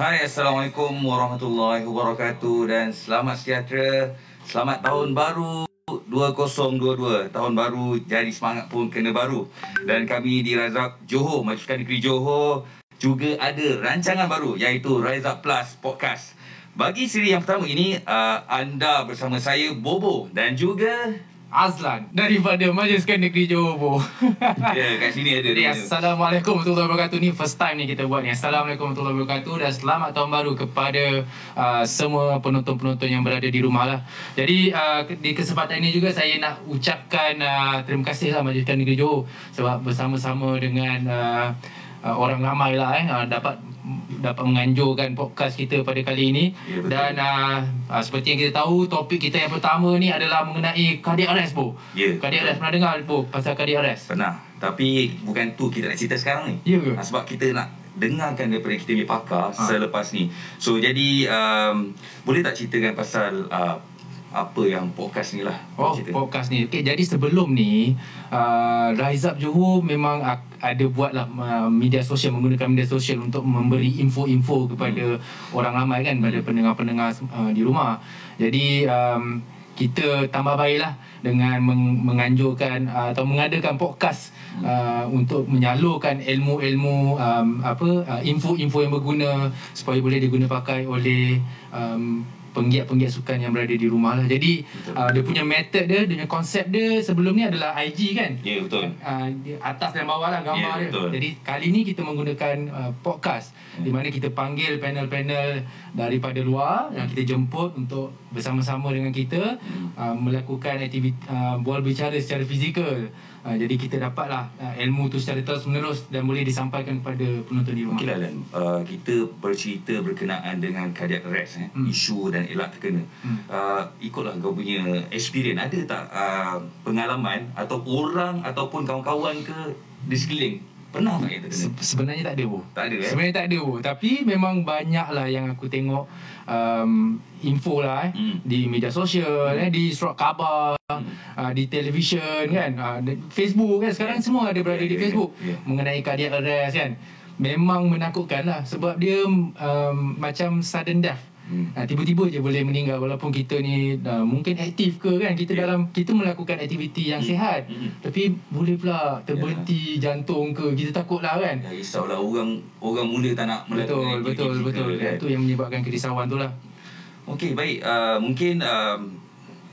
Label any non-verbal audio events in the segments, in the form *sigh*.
Hai, Assalamualaikum warahmatullahi wabarakatuh dan selamat sejahtera. Selamat tahun baru 2022. Tahun baru jadi semangat pun kena baru. Dan kami di Razak Johor, Majukan Negeri Johor juga ada rancangan baru iaitu Razak Plus Podcast. Bagi siri yang pertama ini, uh, anda bersama saya Bobo dan juga Azlan daripada Majliskan Negeri Johor. *laughs* ya kat sini ada. Jadi dia. Assalamualaikum warahmatullahi wabarakatuh ni first time ni kita buat ni. Assalamualaikum warahmatullahi wabarakatuh dan selamat tahun baru kepada uh, semua penonton-penonton yang berada di rumah lah. Jadi uh, di kesempatan ini juga saya nak ucapkan uh, terima kasih lah Majliskan Negeri Johor sebab bersama-sama dengan uh, uh, orang ramai lah eh uh, dapat dapat menganjurkan podcast kita pada kali ini Ya, betul. dan uh, uh, seperti yang kita tahu topik kita yang pertama ni adalah mengenai cardiac arrest bu. Ya, Cardiac betul. arrest pernah dengar bu pasal cardiac arrest? Pernah. Tapi bukan tu kita nak cerita sekarang ni. Ya ke? Ha, sebab kita nak dengarkan daripada kita punya pakar Ha. selepas ni. So jadi um, boleh tak ceritakan pasal uh, apa yang podcast ni lah. Oh, cerita. podcast ni. Okay, jadi sebelum ni, uh, Rise Up Johor memang ada buatlah uh, media sosial, menggunakan media sosial untuk memberi info-info kepada orang ramai kan, pada pendengar-pendengar uh, di rumah. Jadi, um, kita tambah baiklah dengan meng- menganjurkan uh, atau mengadakan podcast uh, untuk menyalurkan ilmu-ilmu um, apa uh, info-info yang berguna supaya boleh diguna pakai oleh um, penggiat-penggiat sukan yang berada di rumah lah. Jadi uh, dia punya method dia, dia punya konsep dia sebelum ni adalah IG kan. Ya, betul. Uh, dia atas dan bawah lah gambar Ya, dia. betul. Jadi kali ni kita menggunakan uh, podcast Hmm. di mana kita panggil panel-panel daripada luar yang kita jemput untuk bersama-sama dengan kita Hmm. uh, melakukan aktiviti uh, bual bicara secara fizikal. Uh, jadi kita dapatlah uh, ilmu tu secara terus menerus dan boleh disampaikan kepada penonton di rumah. Okeylah Dan, uh, kita bercerita berkenaan dengan cardiac arrest eh, Hmm. isu dan elak terkena. Hmm. Uh, ikutlah kau punya experience ada tak uh, pengalaman atau orang ataupun kawan-kawan ke di sekeliling pernah tak yang terkena? Se- sebenarnya tak ada bu. Tak ada eh? Sebenarnya tak ada bu. Tapi memang banyak lah yang aku tengok um, info lah eh. Hmm. Di media sosial, eh, di surat khabar, uh, di televisyen kan. Uh, di Facebook kan. Sekarang semua ada berada Ya, di ya, Facebook. ya. Mengenai cardiac arrest kan. Memang menakutkan lah. Sebab dia um, macam sudden death. Hmm. Ha, tiba-tiba je boleh meninggal walaupun kita ni uh, mungkin aktif ke kan kita Ya. dalam kita melakukan aktiviti yang Hmm. sihat Hmm. tapi boleh pula terberhenti jantung ke kita takut lah kan Ya risaulah orang orang mula tak nak betul melakukan betul aktiviti betul kita, kan? itu yang menyebabkan kerisauan tu lah Okey baik uh, mungkin um,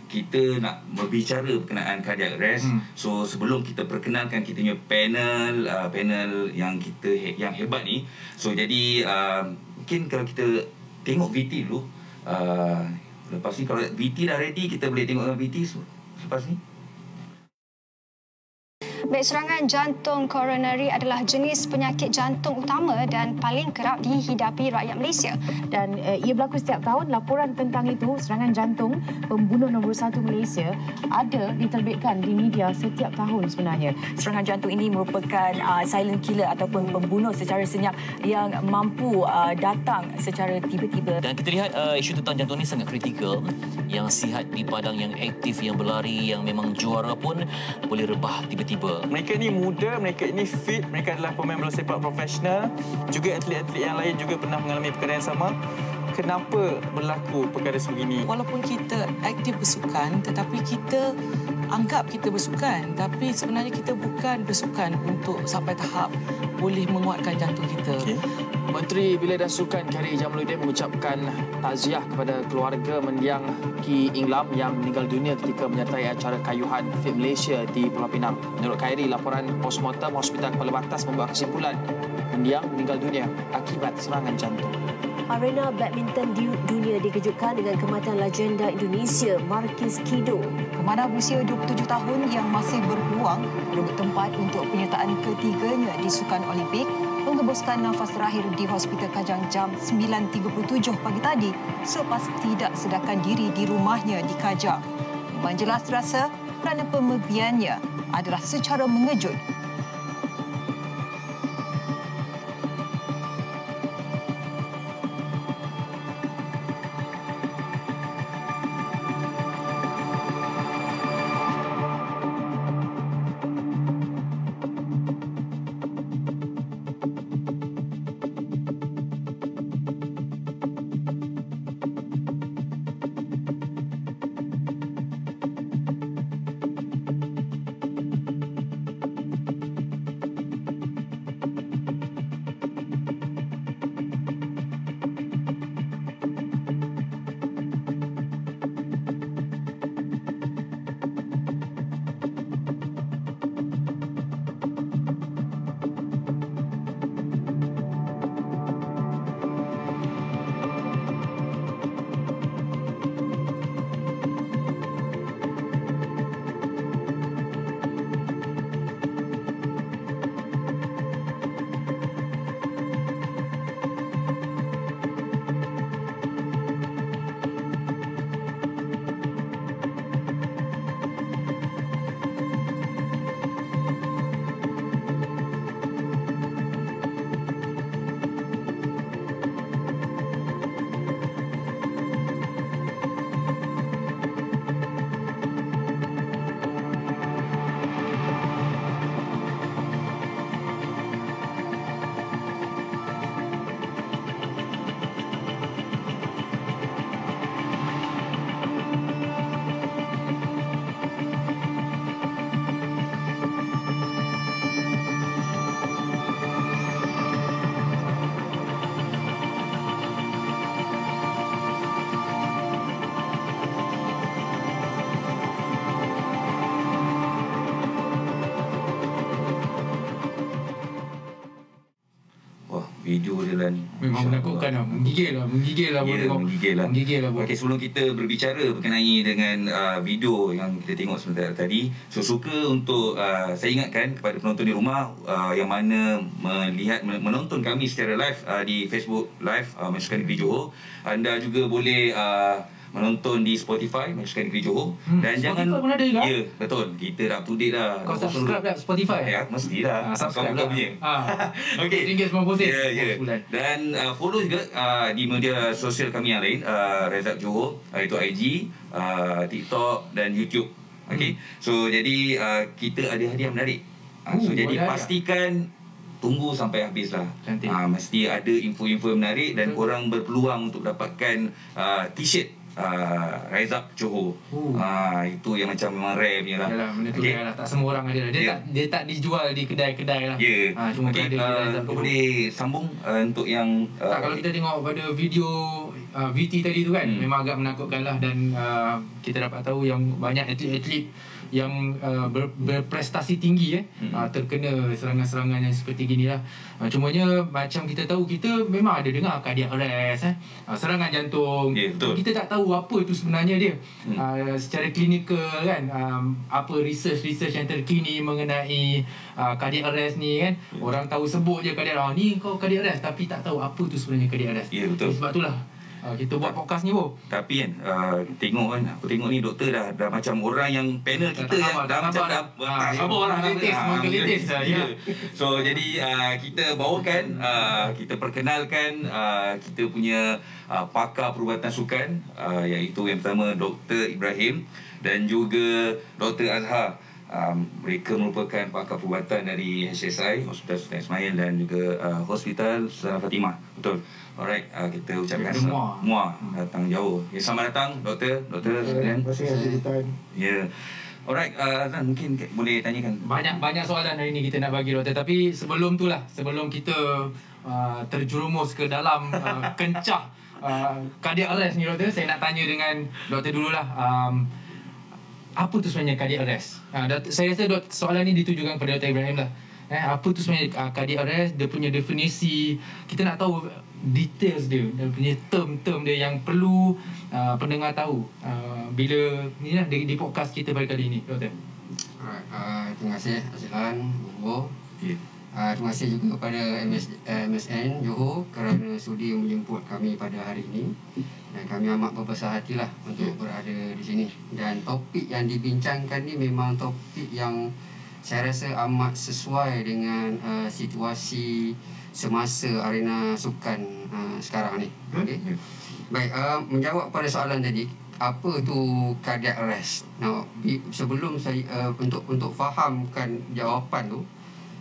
kita nak berbicara berkenaan cardiac arrest. Hmm. So sebelum kita perkenalkan kita punya panel uh, panel yang kita he- yang hebat ni. So jadi uh, mungkin kalau kita tengok VT dulu uh, lepas ni kalau VT dah ready kita boleh tengok dengan VT lepas ni. Baik, serangan jantung koronari adalah jenis penyakit jantung utama dan paling kerap dihidapi rakyat Malaysia. dan uh, ia berlaku setiap tahun laporan tentang itu serangan jantung pembunuh nombor satu Malaysia ada diterbitkan di media setiap tahun sebenarnya serangan jantung ini merupakan uh, silent killer ataupun pembunuh secara senyap yang mampu uh, datang secara tiba-tiba. Dan kita lihat uh, isu tentang jantung ni sangat kritikal. Yang sihat di padang, yang aktif, yang berlari, yang memang juara pun boleh rebah tiba-tiba. Mereka ni muda, mereka ini fit, mereka adalah pemain bola sepak profesional. Juga atlet-atlet yang lain juga pernah mengalami perkara yang sama. Kenapa berlaku perkara sebegini? walaupun kita aktif bersukan tetapi kita anggap kita bersukan tapi sebenarnya kita bukan bersukan untuk sampai tahap boleh menguatkan jantung kita. Okey. Menteri Belia dan Sukan Khairi Jamaluddin mengucapkan takziah kepada keluarga mendiang Ki Inglam yang meninggal dunia ketika menyertai acara kayuhan Fit Malaysia di Pulau Pinang. Menurut Khairi, laporan postmortem Hospital Kepala Batas membuat kesimpulan mendiang meninggal dunia akibat serangan jantung. Arena badminton di dunia dikejutkan dengan kematian legenda Indonesia Markis Kido. Pemanah berusia 27 tahun yang masih berpeluang berebut tempat untuk penyertaan ketiganya di Sukan Olimpik mengebuskan nafas terakhir di Hospital Kajang jam 9.37 pagi tadi selepas tidak sedarkan diri di rumahnya di Kajang. Memang jelas terasa kerana pemergiannya adalah secara mengejut video dia lan. Memang menakutkan lah. Menggigil lah. Menggigil lah. Ya, tengok. menggigil lah. Menggigil lah. Okey, sebelum kita berbicara berkenai dengan uh, video yang kita tengok sebentar tadi, so suka untuk uh, saya ingatkan kepada penonton di rumah uh, yang mana melihat menonton kami secara live uh, di Facebook Live uh, Negeri Johor, anda juga boleh uh, menonton di Spotify Majukan Negeri Johor Hmm, dan Spotify jangan pun ada juga? Ya, betul. Kita dah up to date dah. Kau subscribe tak Spotify? Ya, mestilah. Ah, subscribe lah. punya. Ah. *laughs* Okey. RM90 Ya, ya. sebulan. Dan uh, follow juga uh, di media sosial kami yang lain, uh, Rezak Johor, uh, itu IG, uh, TikTok dan YouTube. Okey. So jadi uh, kita ada hadiah menarik. Uh, so Oh, jadi pastikan tunggu sampai habis lah. Cantik. Uh, mesti ada info-info menarik dan korang berpeluang untuk dapatkan uh, t-shirt uh, Rise Up Johor. Oh. Uh, itu yang macam memang rare punya lah. Yalah, benda tu okay. lah. Tak semua orang ada. Dia, Ya. tak, dia tak dijual di kedai-kedai lah. Ya. Ha, cuma Okey, dia ada di uh, Rise Up Johor. boleh sambung uh, untuk yang uh, Tak, kalau kita tengok pada video uh, VT tadi tu kan hmm. memang agak menakutkan lah dan uh, kita dapat tahu yang banyak atlet-atlet yang uh, ber, berprestasi tinggi eh Hmm. uh, terkena serangan-serangan yang seperti gini lah uh, cumanya macam kita tahu kita memang ada dengar cardiac arrest eh uh, serangan jantung Ya, betul. kita tak tahu apa tu sebenarnya dia Hmm. uh, secara klinikal kan um, apa research-research yang terkini mengenai uh, cardiac arrest ni kan Ya. orang tahu sebut je cardiac arrest ni kau cardiac arrest tapi tak tahu apa tu sebenarnya cardiac arrest Ya, betul. sebab itulah uh, kita buat podcast ni bro Tapi kan uh, Tengok kan Aku tengok ni doktor dah Dah macam orang yang Panel kita yang sabar, Dah macam dah dah. Ah, tak sabar orang dah. letis, Ah, makin letis. Ya. Ya. So jadi uh, Kita bawakan uh, Kita perkenalkan uh, Kita punya uh, Pakar perubatan sukan uh, Iaitu yang pertama Dr. Ibrahim Dan juga Dr. Azhar Um, mereka merupakan pakar perubatan dari HSI Hospital Sultan Ismail dan juga uh, Hospital Sultan Fatimah betul alright uh, kita ucapkan. Muar. Muar datang jauh ya, selamat datang doktor doktor sekalian Terima kasih atas jemputan. Ya. Alright, uh, Azlan mungkin boleh tanyakan. banyak banyak soalan hari ni kita nak bagi doktor tapi sebelum tu lah sebelum kita uh, terjerumus ke dalam uh, *laughs* kencah uh, cardiac arrest ni doktor saya nak tanya dengan doktor dululah um, apa tu sebenarnya cardiac arrest uh, doktor, saya rasa doktor, soalan ni ditujukan kepada Dr. Ibrahim lah eh, apa tu sebenarnya uh, cardiac arrest dia punya definisi kita nak tahu details dia dia punya term-term dia yang perlu uh, pendengar tahu uh, bila ni lah di, di podcast kita pada kali ni doktor Alright, uh, terima kasih Azlan, Bobo. Ya. Uh, terima kasih juga kepada MS, MSN Johor kerana sudi menjemput kami pada hari ini. Dan kami amat berbesar hatilah untuk berada di sini. Dan topik yang dibincangkan ni memang topik yang saya rasa amat sesuai dengan uh, situasi semasa arena sukan uh, sekarang ni. Okay? Baik, uh, menjawab pada soalan tadi, apa tu cardiac arrest? Now, sebelum saya uh, untuk untuk fahamkan jawapan tu,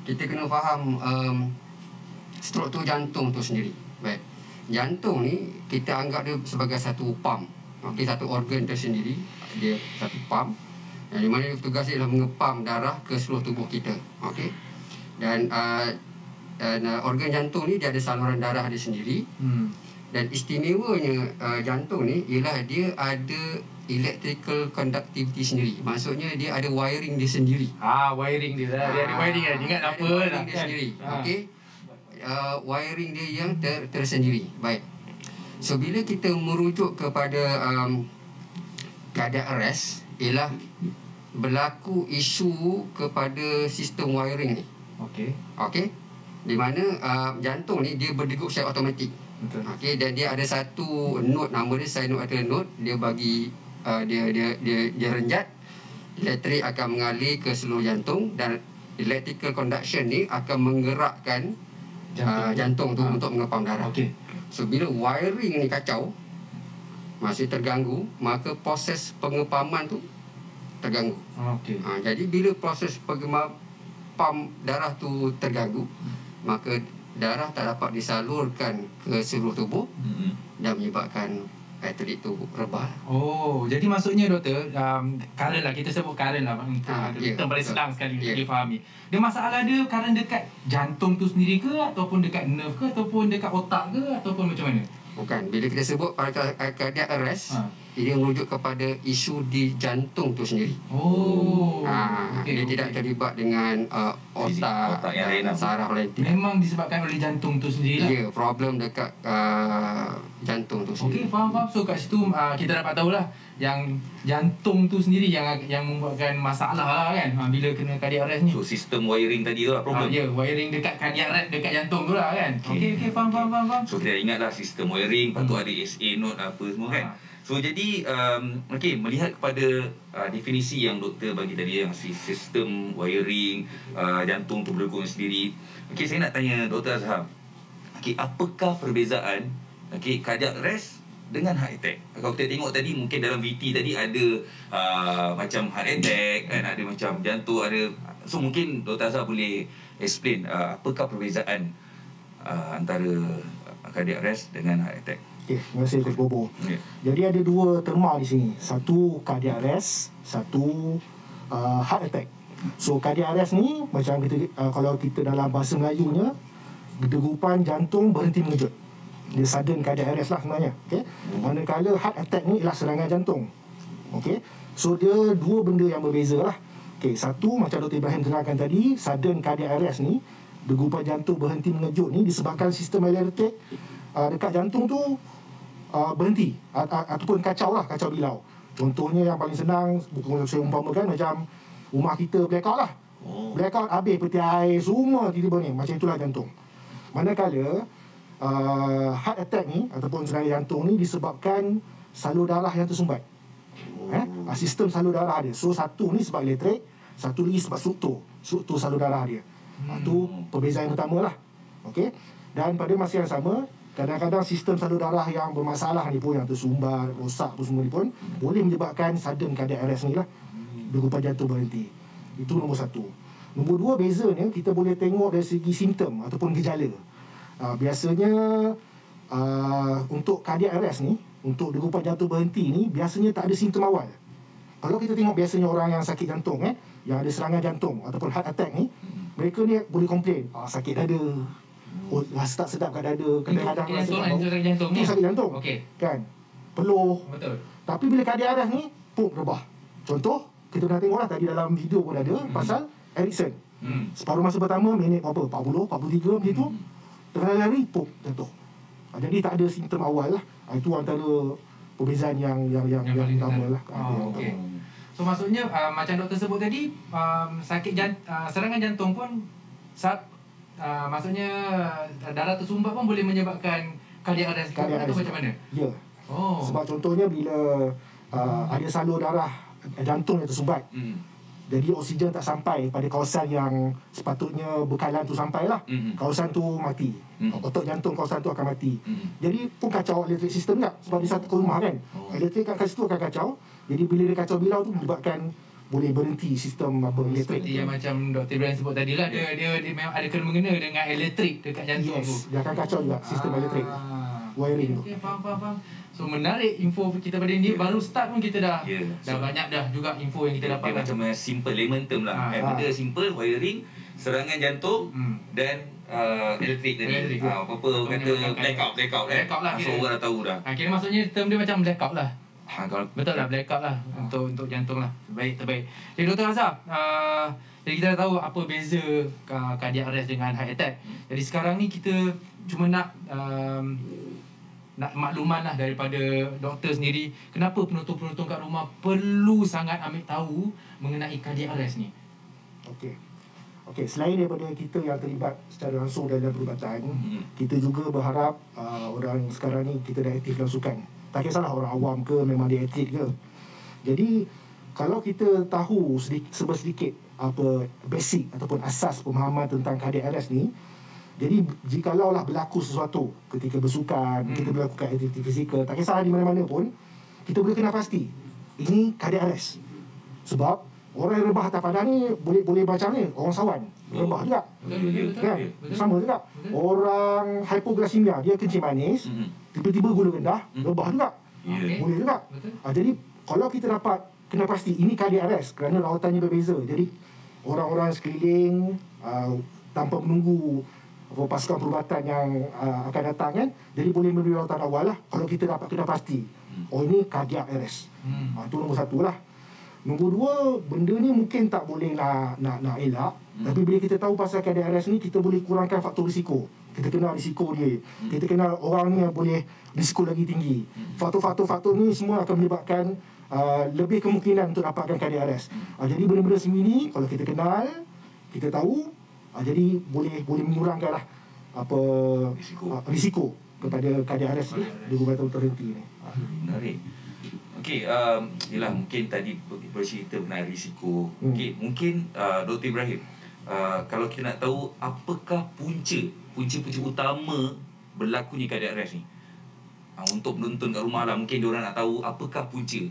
kita kena faham um, struktur jantung tu sendiri. Baik. Jantung ni kita anggap dia sebagai satu pump. Okey, satu organ tersendiri. Dia satu pump. Yang di mana tugas dia adalah mengepam darah ke seluruh tubuh kita. Okey. Dan uh, dan uh, organ jantung ni dia ada saluran darah dia sendiri hmm. dan istimewanya uh, jantung ni ialah dia ada electrical conductivity sendiri. Maksudnya dia ada wiring dia sendiri. Ah, wiring dia. Dia ada wiring kan. Ingat apa wiring lah dia kan. sendiri. Ah. Okey. Uh, wiring dia yang ter, tersendiri. Baik. So bila kita merujuk kepada um, cardiac arrest ialah berlaku isu kepada sistem wiring ni. Okey. Okey. Di mana uh, jantung ni dia berdegup secara automatik. Betul. Okey dan dia ada satu note nama dia cyanoactyl note dia bagi uh, dia dia dia dia renjat elektrik akan mengalir ke seluruh jantung dan electrical conduction ni akan menggerakkan jantung, uh, jantung tu Ah. untuk mengepam darah. Okey. So bila wiring ni kacau masih terganggu maka proses pengepaman tu terganggu. Okey. Ha, jadi bila proses pengema pam darah tu terganggu maka darah tak dapat disalurkan ke seluruh tubuh Mm-mm. dan menyebabkan atlet tu rebah. Oh, jadi maksudnya doktor, um, current lah, kita sebut current lah untuk Ah, uh, ya, term paling senang sekali untuk difahami. Dia masalah dia current dekat jantung tu sendiri ke ataupun dekat nerve ke ataupun dekat otak ke ataupun macam mana? Bukan. Bila kita sebut cardiac arrest, Ha. ia merujuk kepada isu di jantung tu sendiri. Oh. Ha, Okey, dia okey. tidak terlibat dengan uh, otak, otak yang lain lah. saraf lain. Tidak. Memang disebabkan oleh jantung tu sendiri lah. Ya, problem dekat uh, jantung tu Okey, sendiri. faham faham. So kat situ uh, kita dapat tahulah yang jantung tu sendiri yang yang membuatkan masalah lah kan uh, bila kena cardiac arrest ni. So sistem wiring tadi tu lah Ah, problem. ya, wiring dekat cardiac arrest dekat jantung tu lah kan. Okey, okey, faham faham faham faham. So kita ingatlah sistem wiring, lepas tu Hmm. ada SA note apa semua kan. Ha. So jadi um, okay, melihat kepada uh, definisi yang doktor bagi tadi yang si- sistem wiring uh, jantung tu berlaku sendiri. Okay, saya nak tanya Dr. Azhar. Okay, apakah perbezaan okay, cardiac arrest dengan heart attack? Kalau kita tengok tadi mungkin dalam VT tadi ada uh, macam heart attack kan ada macam jantung ada so mungkin Dr. Azhar boleh explain uh, apakah perbezaan uh, antara cardiac arrest dengan heart attack. Okey, terima kasih Tuan Bobo. Ya. Jadi ada dua terma di sini. Satu cardiac arrest, satu uh, heart attack. So cardiac arrest ni macam kita uh, kalau kita dalam bahasa Melayunya degupan jantung berhenti mengejut. Dia sudden cardiac arrest lah sebenarnya. Okey. Manakala heart attack ni ialah serangan jantung. Okey. So dia dua benda yang berbeza lah. Okey, satu macam Dr. Ibrahim terangkan tadi, sudden cardiac arrest ni degupan jantung berhenti mengejut ni disebabkan sistem elektrik uh, dekat jantung tu uh, berhenti a- a- ataupun kacau lah kacau bilau contohnya yang paling senang bukan saya umpamakan macam rumah kita blackout lah Oh. blackout habis peti air semua tiba-tiba ni macam itulah jantung manakala uh, heart attack ni ataupun serangan jantung ni disebabkan salur darah yang tersumbat. Eh? uh, sistem salur darah dia. So satu ni sebab elektrik satu lagi sebab struktur. Struktur salur darah dia. Hmm. tu perbezaan yang lah. Okay? dan pada masa yang sama kadang-kadang sistem salur darah yang bermasalah ni pun yang tersumbat rosak pun semua ni pun boleh menyebabkan sudden cardiac arrest ni lah. Degupan jantung berhenti. Itu nombor satu. Nombor dua bezanya kita boleh tengok dari segi simptom ataupun gejala uh, biasanya uh, untuk cardiac arrest ni untuk degupan jantung berhenti ni biasanya tak ada simptom awal. Kalau kita tengok biasanya orang yang sakit jantung eh yang ada serangan jantung ataupun heart attack ni mereka ni boleh komplain ah, sakit dada. Oh, rasa tak sedap kat dada kadang-kadang rasa lah, itu sakit jantung ni. Itu sakit jantung. Okey. kan? Peluh. Betul. tapi bila cardiac arrest ni pum rebah contoh kita pernah tengok lah tadi dalam video pun ada hmm. pasal Erickson Hmm. separuh masa pertama minit berapa? 40 43 macam tu tengah lari pum jatuh Ah, jadi tak ada simptom awal lah Ah, itu antara perbezaan yang yang yang, yang, paling utama lah Ah, Oh, yang utama. So maksudnya uh, macam doktor sebut tadi um, sakit jant, uh, serangan jantung pun saat uh, maksudnya darah tersumbat pun boleh menyebabkan cardiac arrest atau macam mana? Ya. Oh. Sebab contohnya bila uh, ada salur darah jantung yang tersumbat. Hmm. Jadi oksigen tak sampai pada kawasan yang sepatutnya bekalan tu sampai lah. Hmm. Kawasan tu mati. Hmm. Otot jantung kawasan tu akan mati. Hmm. Jadi pun kacau elektrik sistem tak? Sebab dia satu ke rumah kan. Oh. Elektrik kat situ akan kacau. Jadi bila dia kacau bilau tu menyebabkan boleh berhenti sistem apa elektrik. Seperti yang macam Dr. Ibrahim sebut tadi lah dia, dia, dia memang ada kena mengena dengan elektrik dekat jantung tu. Yes, dia akan kacau juga sistem elektrik. Wiring tu. Okay, faham, faham, faham. So menarik info kita pada ni baru start pun kita dah Ya. dah So- banyak dah juga info yang kita dapat. dia macam yang simple layman term lah. Ah, Eh, ah. benda simple wiring, serangan jantung Hmm. dan uh, elektrik tadi. Elektrik. Ah, apa-apa orang kata blackout blackout eh. Blackout lah Ah, So orang dah tahu dah. Ha, kira maksudnya term dia macam blackout lah. Ha, kalau Betul lah blackout lah untuk untuk jantung lah. Baik terbaik. Jadi Dr. Azhar, uh, jadi kita dah tahu apa beza uh, cardiac arrest dengan heart attack. Jadi sekarang ni kita cuma nak um, nak makluman lah daripada doktor sendiri kenapa penonton-penonton kat rumah perlu sangat ambil tahu mengenai cardiac arrest ni. Okey. Okey, selain daripada kita yang terlibat secara langsung dalam perubatan, Hmm. kita juga berharap uh, orang sekarang ni kita dah aktif dalam sukan. Tak kisahlah orang awam ke memang dia atlet ke. Jadi kalau kita tahu sedikit, serba sedikit apa basic ataupun asas pemahaman tentang cardiac arrest ni, jadi jikalau lah berlaku sesuatu ketika bersukan, Hmm. kita melakukan aktiviti fizikal, tak kisahlah di mana-mana pun, kita boleh kena pasti ini cardiac arrest. Sebab orang yang rebah atas padang ni boleh boleh macam ni, orang sawan, rebah juga. Betul betul betul. Kan? betul. Sama juga. Orang hypoglycemia, dia kencing manis, Hmm. tiba-tiba gula rendah, Hmm. rebah juga. Ya. Okey. Boleh juga. Ha, jadi kalau kita dapat kena pasti ini cardiac arrest kerana lautannya berbeza. Jadi orang-orang sekeliling uh, tanpa menunggu apa, pasukan perubatan yang uh, akan datang kan? Jadi boleh memberi rawatan awal lah kalau kita dapat kena pasti. Oh ini cardiac arrest. Hmm. ha, itu nombor satu lah. Nombor dua benda ni mungkin tak boleh nak nak, nak elak. Hmm. tapi bila kita tahu pasal cardiac arrest ni kita boleh kurangkan faktor risiko. Kita kenal risiko dia. Hmm. kita kenal orang ni yang boleh risiko lagi tinggi. Hmm. faktor-faktor-faktor ni semua akan menyebabkan uh, lebih kemungkinan untuk dapatkan cardiac arrest. Uh, jadi benda-benda sendiri kalau kita kenal kita tahu uh, jadi boleh boleh mengurangkan lah apa risiko, uh, risiko kepada cardiac arrest ni di beberapa terhenti ni Menarik. Okey, um, yelah mungkin tadi bercerita mengenai risiko. Hmm. Okey, mungkin uh, Dr. Ibrahim, uh, kalau kita nak tahu apakah punca, punca-punca utama berlakunya cardiac arrest ni? Uh, untuk menonton kat rumah lah, mungkin diorang nak tahu apakah punca.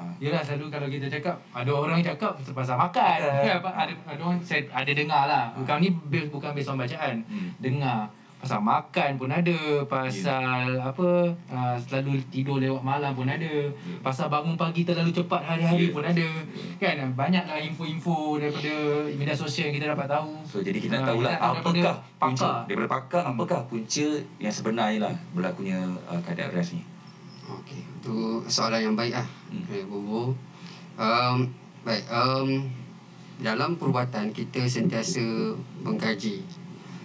Uh, Yelah selalu kalau kita cakap Ada orang cakap pasal makan. Ya, apa, ada, ada orang saya ada dengar lah. Bukan ni bukan based on bacaan. Hmm. Dengar. Pasal makan pun ada. Pasal apa uh, Selalu tidur lewat malam pun ada. Pasal bangun pagi terlalu cepat hari-hari Ya. pun ada. Kan banyaklah info-info daripada media sosial yang kita dapat tahu. So jadi kita nak Ah, tahulah kita tahu apakah punca pakar. daripada pakar apakah punca yang sebenarnya lah berlakunya uh, cardiac arrest ni. Okey, itu soalan yang baik ah. Hmm. Okay, Bobo. Um, baik, um, dalam perubatan kita sentiasa mengkaji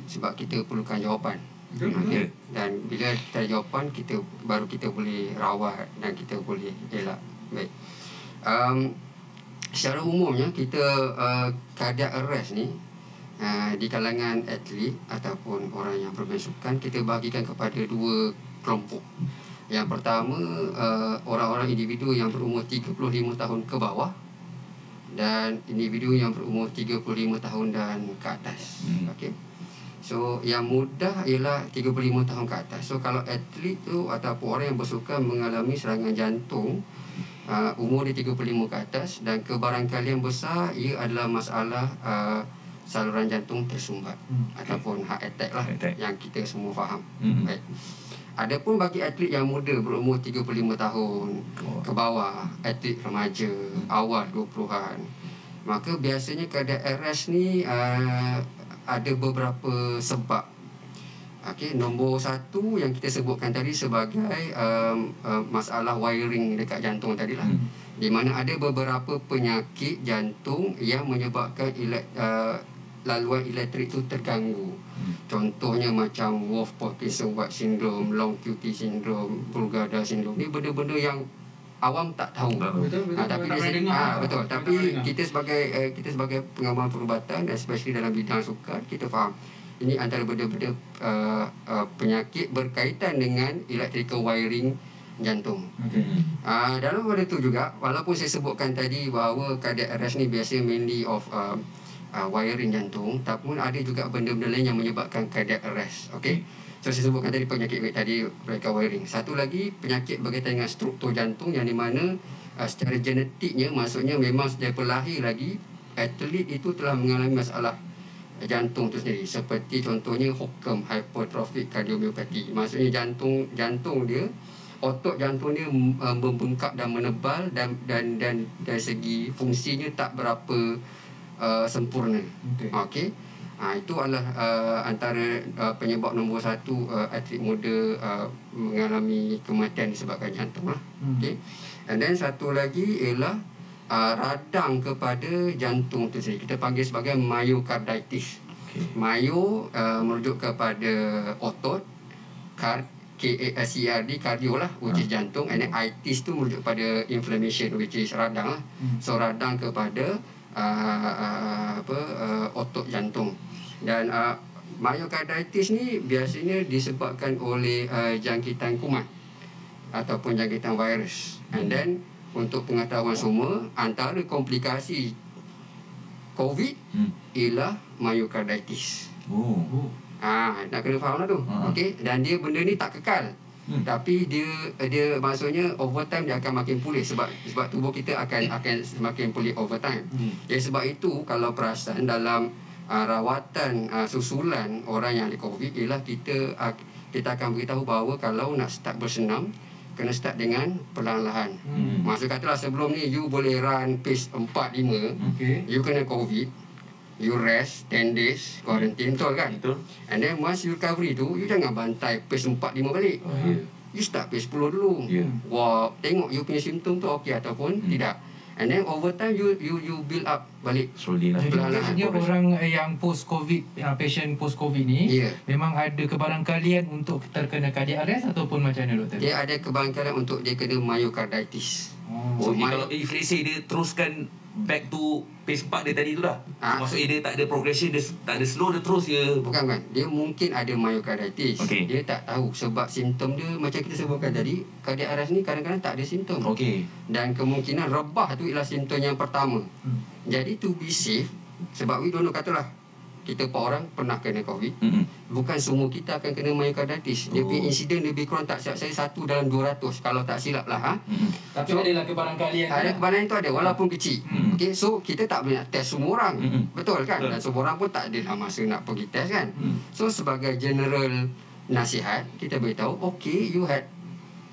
sebab kita perlukan jawapan. Betul. Okey. Dan bila kita ada jawapan, kita baru kita boleh rawat dan kita boleh elak. Baik. Um, secara umumnya kita uh, cardiac arrest ni uh, di kalangan atlet ataupun orang yang bermain sukan kita bahagikan kepada dua kelompok. Yang pertama uh, orang-orang individu yang berumur 35 tahun ke bawah dan individu yang berumur 35 tahun dan ke atas. Hmm. Okey. So yang mudah ialah 35 tahun ke atas. So kalau atlet tu ataupun orang yang bersukan mengalami serangan jantung uh, umur dia 35 ke atas dan kebarangkalian besar ia adalah masalah uh, saluran jantung tersumbat Hmm. ataupun heart attack lah Heart attack. yang kita semua faham. Hmm. Baik. Adapun bagi atlet yang muda berumur 35 tahun Oh. ke bawah, atlet remaja, awal 20-an, maka biasanya keadaan RS ni uh, ada beberapa sebab. Okey, nombor satu yang kita sebutkan tadi sebagai um, uh, masalah wiring dekat jantung tadi lah. Hmm. Di mana ada beberapa penyakit jantung yang menyebabkan elek, uh, laluan elektrik tu terganggu. Contohnya macam Wolf Parkinson White syndrome, Long QT syndrome, Brugada syndrome. Ni benda-benda yang awam tak tahu. Betul, betul. Ah, tapi Tak dia, dengar. ah, betul. Tak Tapi dengar. kita sebagai uh, kita sebagai pengamal perubatan especially dalam bidang sukan, kita faham ini antara benda-benda uh, uh, penyakit berkaitan dengan electrical wiring jantung. Okay. Uh, dalam pada tu juga walaupun saya sebutkan tadi bahawa cardiac arrest ni biasa mainly of uh, uh, wiring jantung tapi ada juga benda-benda lain yang menyebabkan cardiac arrest okey? So saya sebutkan tadi penyakit tadi mereka wiring. Satu lagi penyakit berkaitan dengan struktur jantung yang di mana uh, secara genetiknya maksudnya memang sejak lahir lagi atlet itu telah mengalami masalah jantung tu sendiri. Seperti contohnya HOCM hypertrophic cardiomyopathy. Maksudnya jantung jantung dia otot jantung dia uh, membengkak dan menebal dan dan dan dari segi fungsinya tak berapa uh, sempurna. Okey. Okey. Ha, itu adalah uh, antara uh, penyebab nombor satu uh, atlet muda uh, mengalami kematian disebabkan jantung lah. Hmm. Okey. And then satu lagi ialah uh, radang kepada jantung tu sendiri. Kita panggil sebagai myocarditis. Okay. Myo uh, merujuk kepada otot, car, K-A-S-E-R-D, cardio lah, which is jantung. And then itis tu merujuk pada inflammation, which is radang lah. Hmm. So radang kepada uh, uh, apa uh, otot jantung. Dan uh, myocarditis ni biasanya disebabkan oleh uh, jangkitan kuman ataupun jangkitan virus. And then untuk pengetahuan semua, antara komplikasi COVID Hmm. ialah myocarditis. Oh. Oh. Ah, nak kena faham lah tu. Ha. Okey, dan dia benda ni tak kekal. Hmm. Tapi dia dia maksudnya over time dia akan makin pulih sebab sebab tubuh kita akan akan semakin pulih over time. Hmm. Jadi sebab itu kalau perasan dalam uh, rawatan uh, susulan orang yang ada COVID ialah kita uh, kita akan beritahu bahawa kalau nak start bersenam kena start dengan perlahan-lahan. Hmm. Maksud katalah sebelum ni you boleh run pace 4 5 Okey. you kena COVID you rest 10 days quarantine betul kan Betul. and then once you recovery tu you jangan bantai pace 4 5 balik Oh, ya. you start pace 10 dulu Ya. walk tengok you punya simptom tu okey ataupun Hmm. tidak and then over time you you you build up balik Slowly lah. Jadi progress. orang yang post covid uh, patient post covid ni Ya. memang ada kebarangkalian untuk terkena cardiac arrest ataupun macam mana doktor? dia ada kebarangkalian untuk dia kena myocarditis Oh, So, okay, my- kalau if let's say dia teruskan back to pace 4 dia tadi tu lah. Ah. Maksudnya dia tak ada progression, dia tak ada slow, dia terus je. Bukan bukan. Dia mungkin ada myocarditis. Okey. Dia tak tahu sebab simptom dia macam kita sebutkan tadi, cardiac arrest ni kadang-kadang tak ada simptom. Okey. Dan kemungkinan rebah tu ialah simptom yang pertama. Hmm. Jadi to be safe, sebab we don't know katalah kita empat orang pernah kena COVID. Mm-mm. Bukan semua kita akan kena myocarditis. Dia Oh. punya insiden lebih kurang tak silap saya satu dalam 200 kalau tak silap lah. Ha? Mm-mm. Tapi So, adalah kebarangkalian Ada kebanan itu ada walaupun kecil. Hmm. Okey, so kita tak boleh nak test semua orang. Hmm. Betul kan? Betul. Dan semua orang pun tak ada lah masa nak pergi test kan. Hmm. So sebagai general nasihat, kita beritahu, okay, you had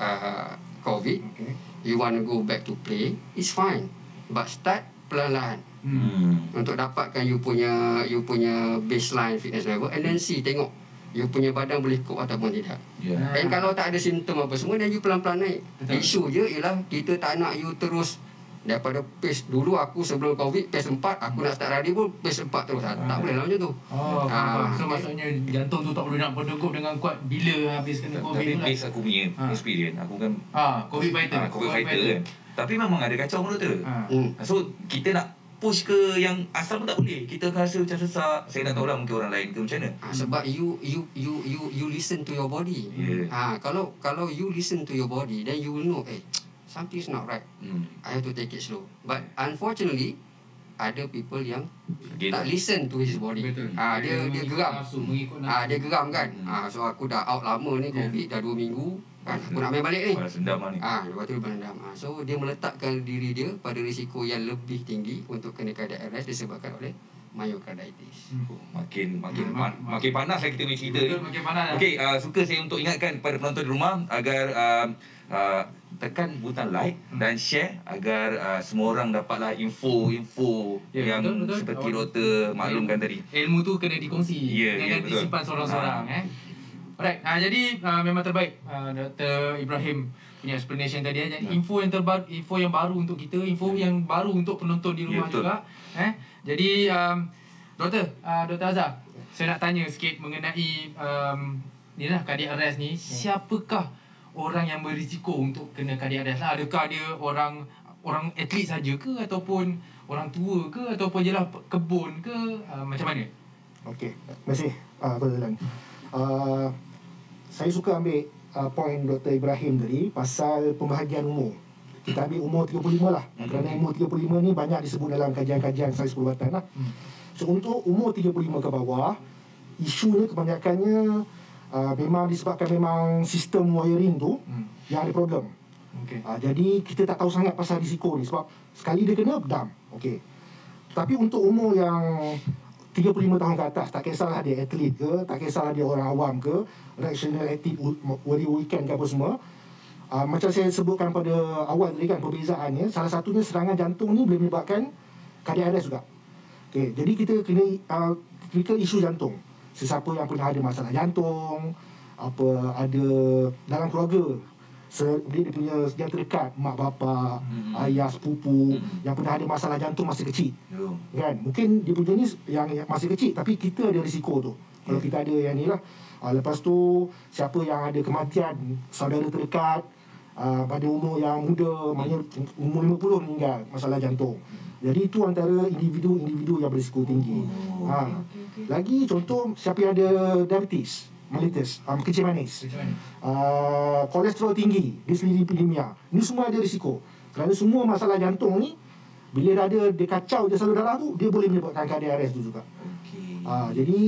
uh, COVID, Okay. you want to go back to play, it's fine. But start perlahan-lahan Hmm. untuk dapatkan you punya you punya baseline fitness level and then see tengok you punya badan boleh cope ataupun tidak. Ya. Dan kalau tak ada simptom apa semua dan you pelan-pelan naik. Betul. Isu je ialah kita tak nak you terus daripada pace dulu aku sebelum covid pace 4 aku nak start radio pun pace 4 terus. Ah, Tak boleh lah macam tu. Oh, Ah, faham. So maksudnya jantung tu tak boleh nak berdegup dengan kuat bila habis kena COVID Tapi base aku punya Ha. experience, aku kan Ah, COVID fighter. ah, COVID fighter kan. Tapi memang ada kacau menurut tu. Ah. Hmm. So kita nak push ke yang asal pun tak boleh. Kita akan rasa macam sesak. Saya tak tahu lah mungkin orang lain ke macam mana. Ah, sebab you you you you you listen to your body. Yeah. Ah, kalau kalau you listen to your body then you will know eh something's not right. Hmm. I have to take it slow. But unfortunately ada people yang Again, tak listen to his body. Betul. Ah dia dia geram. Ah dia geram kan. Hmm. Ah so aku dah out lama ni Yeah. COVID dah 2 minggu kan aku nak main balik ni. Balas dendam lah ni. Ah lepas tu berendam. Ah so dia meletakkan diri dia pada risiko yang lebih tinggi untuk kena cardiac arrest disebabkan oleh myocarditis. Oh, makin makin Hmm. pan, makin panas lah kita punya cerita ni. Betul, makin panas lah. Okey, uh, suka saya untuk ingatkan kepada penonton di rumah agar uh, uh, tekan butang like Hmm. dan share agar uh, semua orang dapatlah info-info Ya, yang betul, betul. seperti doktor maklumkan tadi. Ilmu tu kena dikongsi. Ya, Jangan ya, betul. disimpan seorang-seorang Ah. eh. Alright, uh, jadi uh, memang terbaik uh, Dr. Ibrahim punya explanation tadi eh. Jadi Ya. info yang terbaru info yang baru untuk kita, info yang baru untuk penonton di Ya, rumah betul. juga eh. Jadi um, Doktor, uh, Dr. Azhar, saya nak tanya sikit mengenai um, ni lah cardiac arrest ni, siapakah orang yang berisiko untuk kena cardiac arrest lah? Adakah dia orang orang atlet saja ke ataupun orang tua ke ataupun jelah kebun ke uh, macam mana? Okey, terima kasih uh, Lan. Uh, saya suka ambil uh, poin Dr. Ibrahim tadi pasal pembahagian umur. Kita ambil umur 35 lah. Hmm. Kerana umur 35 ni banyak disebut dalam kajian-kajian sains perubatan lah. Hmm. So untuk umur 35 ke bawah, isunya kebanyakannya uh, memang disebabkan memang sistem wiring tu Hmm. yang ada problem. Okey. Uh, jadi kita tak tahu sangat pasal risiko ni sebab sekali dia kena dam. Okey. Tapi untuk umur yang 35 tahun ke atas, tak kisahlah dia atlet ke, tak kisahlah dia orang awam ke, recreational atlet wali weekend ke apa semua. Uh, macam saya sebutkan pada awal tadi kan perbezaannya, salah satunya serangan jantung ni boleh menyebabkan cardiac arrest juga. Okey, jadi kita kena uh, kita isu jantung. Sesiapa yang pernah ada masalah jantung, apa ada dalam keluarga se- dia, punya yang terdekat mak bapa, Hmm. ayah sepupu Hmm. yang pernah ada masalah jantung masa kecil Yo. kan mungkin dia punya ni yang, yang masih kecil tapi kita ada risiko tu kalau Ya. kita ada yang ni lah uh, lepas tu siapa yang ada kematian saudara terdekat uh, pada umur yang muda maknanya umur 50 meninggal masalah jantung jadi itu antara individu-individu yang berisiko tinggi Oh, ha. lagi contoh siapa yang ada diabetes mellitus um, kecil manis uh, kolesterol tinggi, dyslipidemia. Ini semua ada risiko. Kerana semua masalah jantung ni bila dah ada dia kacau je salur darah tu, dia boleh menyebabkan arrest tu juga. Okey. Uh, jadi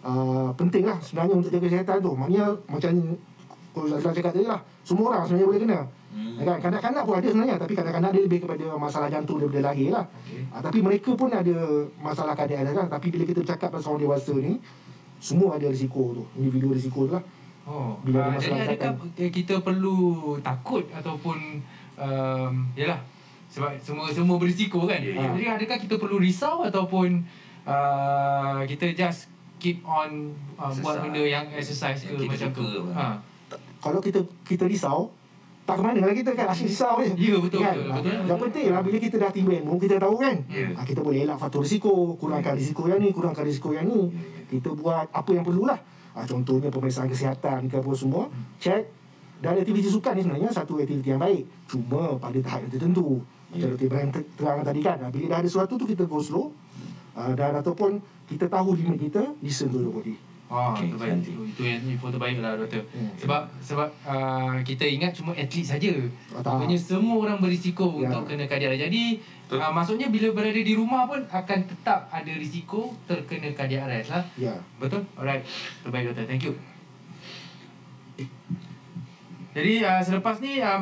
uh, pentinglah sebenarnya untuk jaga kesihatan tu. Maknanya macam Kalau Azlan cakap tadi lah Semua orang sebenarnya boleh kena Hmm. kan? Kanak-kanak pun ada sebenarnya Tapi kanak-kanak dia lebih kepada masalah jantung daripada lahir lah Okey. ha, Tapi mereka pun ada masalah arrest kan Tapi bila kita bercakap pasal orang dewasa ni Semua ada risiko tu Individu risiko tu lah Oh, Bila ada uh, masalah jadi adakah kita perlu takut ataupun um, yalah sebab semua semua berisiko kan. Ya. Jadi adakah kita perlu risau ataupun uh, kita just keep on uh, buat benda yang exercise ke Yang macam tu. Ha. Kalau kita kita risau, tak ke mana lah kita kan asyik risau je. Ya, betul, kan? betul, Ah, betul. Yang penting lah bila kita dah timbul ilmu, kita tahu kan. Ya. Ah, kita boleh elak faktor risiko, kurangkan risiko yang ni, kurangkan risiko yang ni. Kita buat apa yang perlulah. Ah, contohnya pemeriksaan kesihatan ke apa semua, check. Dan aktiviti sukan ni sebenarnya satu aktiviti yang baik. Cuma pada tahap yang tertentu. Macam Dr. Ibrahim ter- terang tadi kan. ah, Bila dah ada sesuatu tu kita go slow. Ah, dan ataupun kita tahu limit kita, listen to the body. Ah, Okey, terbaik. cantik. Itu, itu yang info terbaik lah doktor. Hmm. Sebab sebab uh, kita ingat cuma atlet saja. Ah, tak. Maksudnya semua orang berisiko Ya. untuk kena kardiak. Jadi Betul. uh, maksudnya bila berada di rumah pun akan tetap ada risiko terkena kardiak arrest lah. Ya. Betul? Alright. Terbaik doktor. Thank you. Jadi uh, selepas ni uh,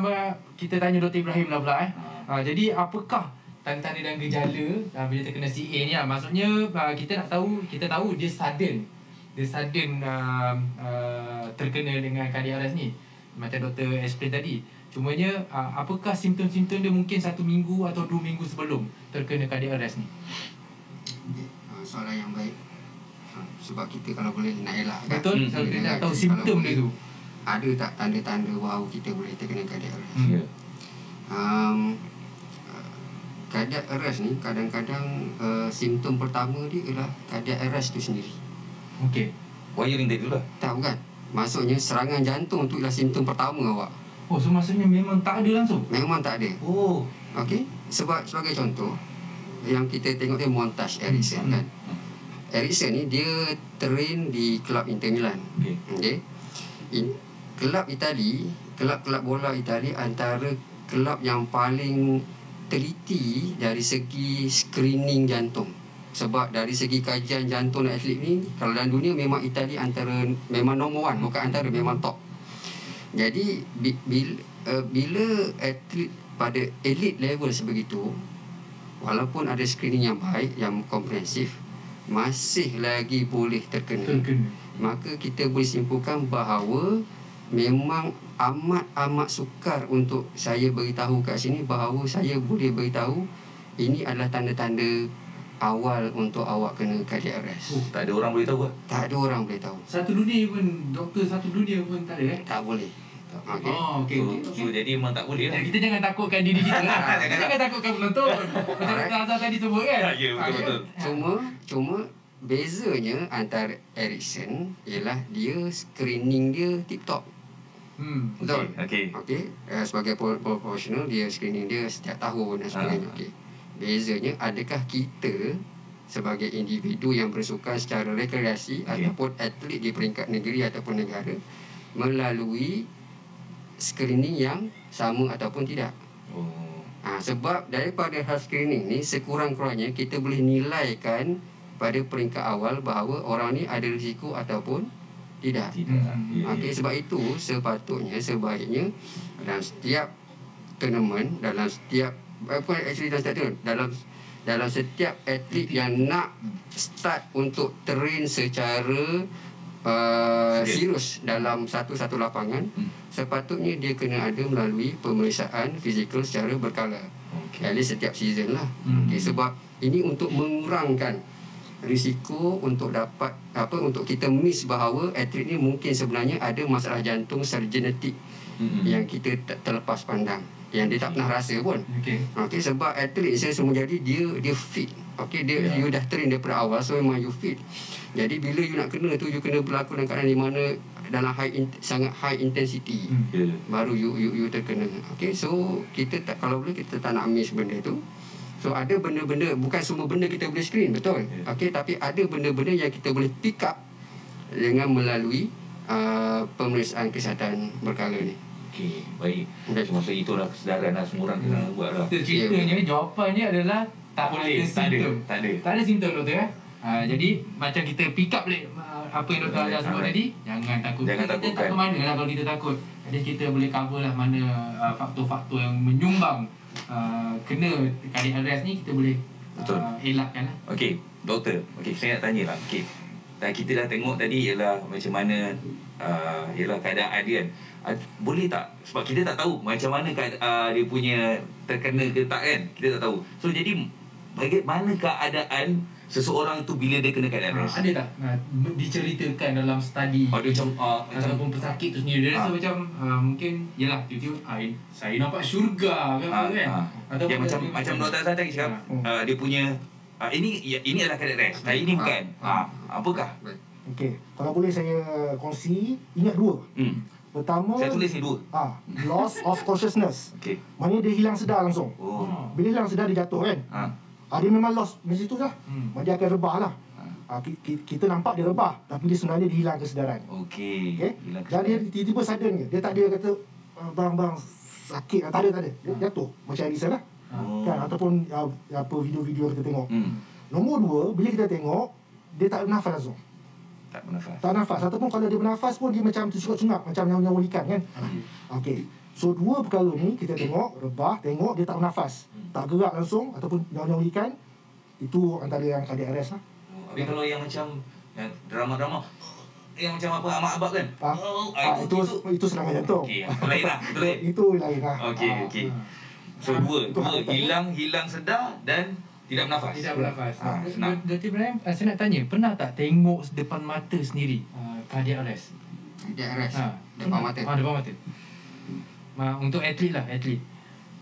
kita tanya Dr. Ibrahim lah pula eh. Uh, jadi apakah tanda-tanda dan gejala uh, bila terkena CA ni lah. Maksudnya uh, kita nak tahu, kita tahu dia sudden. Dia sudden uh, uh, terkena dengan cardiac arrest ni. Macam doktor explain tadi. Cumanya uh, apakah simptom-simptom dia mungkin satu minggu atau dua minggu sebelum terkena cardiac arrest ni? Uh, soalan yang baik. Uh, sebab kita kalau boleh nak elak kan. Betul? Hmm, kita nak tahu kalau simptom dia tu. Ada tak tanda-tanda bahawa kita boleh terkena cardiac arrest? Hmm. Um, uh, cardiac arrest ni kadang-kadang uh, simptom pertama dia ialah cardiac arrest tu sendiri. Okey. Wiring tadi tu lah. Tak bukan. Maksudnya serangan jantung tu ialah simptom pertama awak. Oh, so maksudnya memang tak ada langsung? Memang tak ada. Oh. Okey. Sebab sebagai contoh yang kita tengok dia montage Ericsson kan. Ericsson ni dia train di kelab Inter Milan. Okey. Okey. In, kelab Itali, kelab-kelab bola Itali antara kelab yang paling teliti dari segi screening jantung. Sebab dari segi kajian jantung dan atlet ni kalau dalam dunia memang Itali antara memang nombor one bukan antara memang top. Jadi bi- bila, uh, bila atlet pada elite level sebegitu walaupun ada screening yang baik yang komprehensif masih lagi boleh terkena Terkena. maka kita boleh simpulkan bahawa memang amat-amat sukar untuk saya beritahu kat sini bahawa saya boleh beritahu ini adalah tanda-tanda awal untuk awak kena cardiac arrest. Oh. Tak ada orang boleh tahu lah. Tak ada orang boleh tahu. Satu dunia pun, doktor satu dunia pun tak ada eh? Tak boleh. Okey. Oh, okey. So, okey, so jadi memang tak boleh lah. Jadi kita jangan takutkan diri kita lah. *laughs* Jangan. kita jangan takutkan penonton. *laughs* Macam. Dr. Azhar tadi sebut kan? Ya, betul-betul. Cuma cuma bezanya antara Ericsson ialah dia screening dia tip top. Hmm. Betul. Okey. Okey, uh, sebagai pro- profesional dia screening dia setiap tahun dan sebagainya. Ah. Okey. Bezanya adakah kita sebagai individu yang bersukan secara rekreasi Okey. ataupun atlet di peringkat negeri ataupun negara melalui screening yang sama ataupun tidak. Oh. Ha, sebab daripada hal screening ni sekurang-kurangnya kita boleh nilaikan pada peringkat awal bahawa orang ni ada risiko ataupun tidak. Tidak. Hmm. Okey ya. sebab itu sepatutnya sebaiknya dalam setiap tournament dalam setiap apa actually setiap tournament, dalam dalam setiap atlet yang nak start untuk train secara uh, serius dalam satu-satu lapangan Hmm. sepatutnya dia kena ada melalui pemeriksaan fizikal secara berkala. Okey. At least setiap season lah. Hmm. Okay, sebab ini untuk mengurangkan risiko untuk dapat apa untuk kita miss bahawa atlet ni mungkin sebenarnya ada masalah jantung secara genetik Mm-mm. yang kita terlepas pandang yang dia tak pernah rasa pun. Okey. Okey sebab atlet saya semua jadi dia dia fit. Okey dia Ya. you dah train daripada awal so memang you fit. Jadi bila you nak kena tu you kena berlaku dalam keadaan di mana dalam high in, sangat high intensity. Hmm. Ya. Baru you you you terkena. Okey so kita tak kalau boleh kita tak nak miss benda tu. So ada benda-benda bukan semua benda kita boleh screen betul. Ya. Okey tapi ada benda-benda yang kita boleh pick up dengan melalui uh, pemeriksaan kesihatan berkala ni. Okey, baik. Baik. Masa itulah kesedaran lah semua orang kena buat lah. Ceritanya jawapannya adalah tak Boleh, ada tak ada, tak ada. Tak ada simptom doktor eh. Ha, jadi macam kita pick up balik uh, apa yang doktor Azhar sebut tadi, jangan takut. Jangan kita tak ke mana lah kalau kita takut. Jadi kita boleh cover lah mana uh, faktor-faktor yang menyumbang uh, kena cardiac arrest ni kita boleh Betul. Uh, elakkan lah. Okey, doktor. Okey, saya nak tanya lah. Okey. Dan kita dah tengok tadi ialah macam mana uh, ialah keadaan dia kan. Uh, boleh tak? Sebab kita tak tahu macam mana uh, dia punya terkena ke tak kan. Kita tak tahu. So jadi bagaimana keadaan seseorang tu bila dia kena arrest? Ah, Ada tak uh, diceritakan dalam study Oh, dia macam, uh, macam ataupun pesakit tu sendiri dia rasa Ah. macam uh, mungkin yalah tiba-tiba ah, saya nampak syurga ke apa Ah, kan ah. ataupun Yang macam dia- macam doktor saya tadi cakap, uh, dia punya uh, ini ya, ini adalah cardiac arrest. Tapi ini bukan. Ah, apakah? Okey, kalau boleh saya kongsi, ingat dua. Hmm. Pertama, Saya tulis ni dua. ah, loss of consciousness. Okey. Maknanya dia hilang sedar langsung. Oh. Bila hilang sedar dia jatuh kan? Ha. Ah, dia memang lost di situ lah. Hmm. Dia akan rebah lah. Ah, ki- ki- kita nampak dia rebah, tapi dia sebenarnya dia hilang kesedaran. Okey. Hilang Dan dia tiba-tiba sudden je. Dia tak ada kata, "Ah, bang, sakit. Ah, Tak ada, tak ada. Dia jatuh. Macam Alisa lah. Oh. Kan? Ataupun apa video-video kita tengok. Hmm. Nombor dua, bila kita tengok, dia tak bernafas langsung. Tak bernafas. Tak nafas. Ataupun kalau dia bernafas pun dia macam tersunggak-sunggak. Macam nyawa-nyawa ikan kan. Okey. So dua perkara ni kita tengok, rebah, tengok dia tak bernafas. Tak gerak langsung ataupun nyawa-nyawa ikan. Itu antara yang cardiac arrest lah. Habis kalau yang macam yang drama-drama yang macam apa Ahmad Abad kan? Ah, Oh, ah, itu, itu serangan jantung. Okey, itu lain lah. Itu lain. *laughs* Itu lain lah. Okey, okey. So dua, Itu dua hilang hilang sedar dan tidak bernafas. tidak bernafas. Ah, senang. Dr. Ibrahim, ah, saya nak tanya, pernah tak tengok depan mata sendiri uh, cardiac arrest? Cardiac arrest? Ha, Depan mata? Ah, depan mata. Ma, untuk atlet lah, atlet.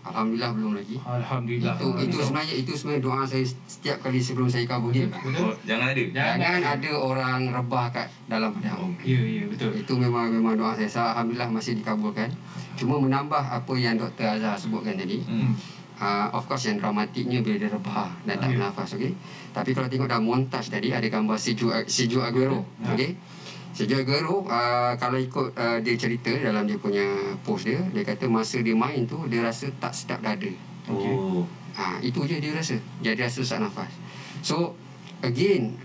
Alhamdulillah belum lagi. Alhamdulillah. Itu itu sebenarnya itu sebenarnya doa saya setiap kali sebelum saya kabur dia. Oh, jangan ada. Jangan ada orang rebah kat dalam padang. Ya, ya, betul. Itu memang memang doa saya. Alhamdulillah masih dikabulkan. Cuma menambah apa yang Dr. Azhar sebutkan tadi. Hmm. Uh, of course yang dramatiknya bila dia rebah dan tak Ya. bernafas, okey. Tapi kalau tengok dalam montaj tadi ada gambar Sergio Sergio Aguero, Ya. okey. Sergio Aguero uh, kalau ikut uh, dia cerita dalam dia punya post dia, dia kata masa dia main tu dia rasa tak sedap dada. Oh. Ha, itu je dia rasa. Dia rasa sesak nafas. So again,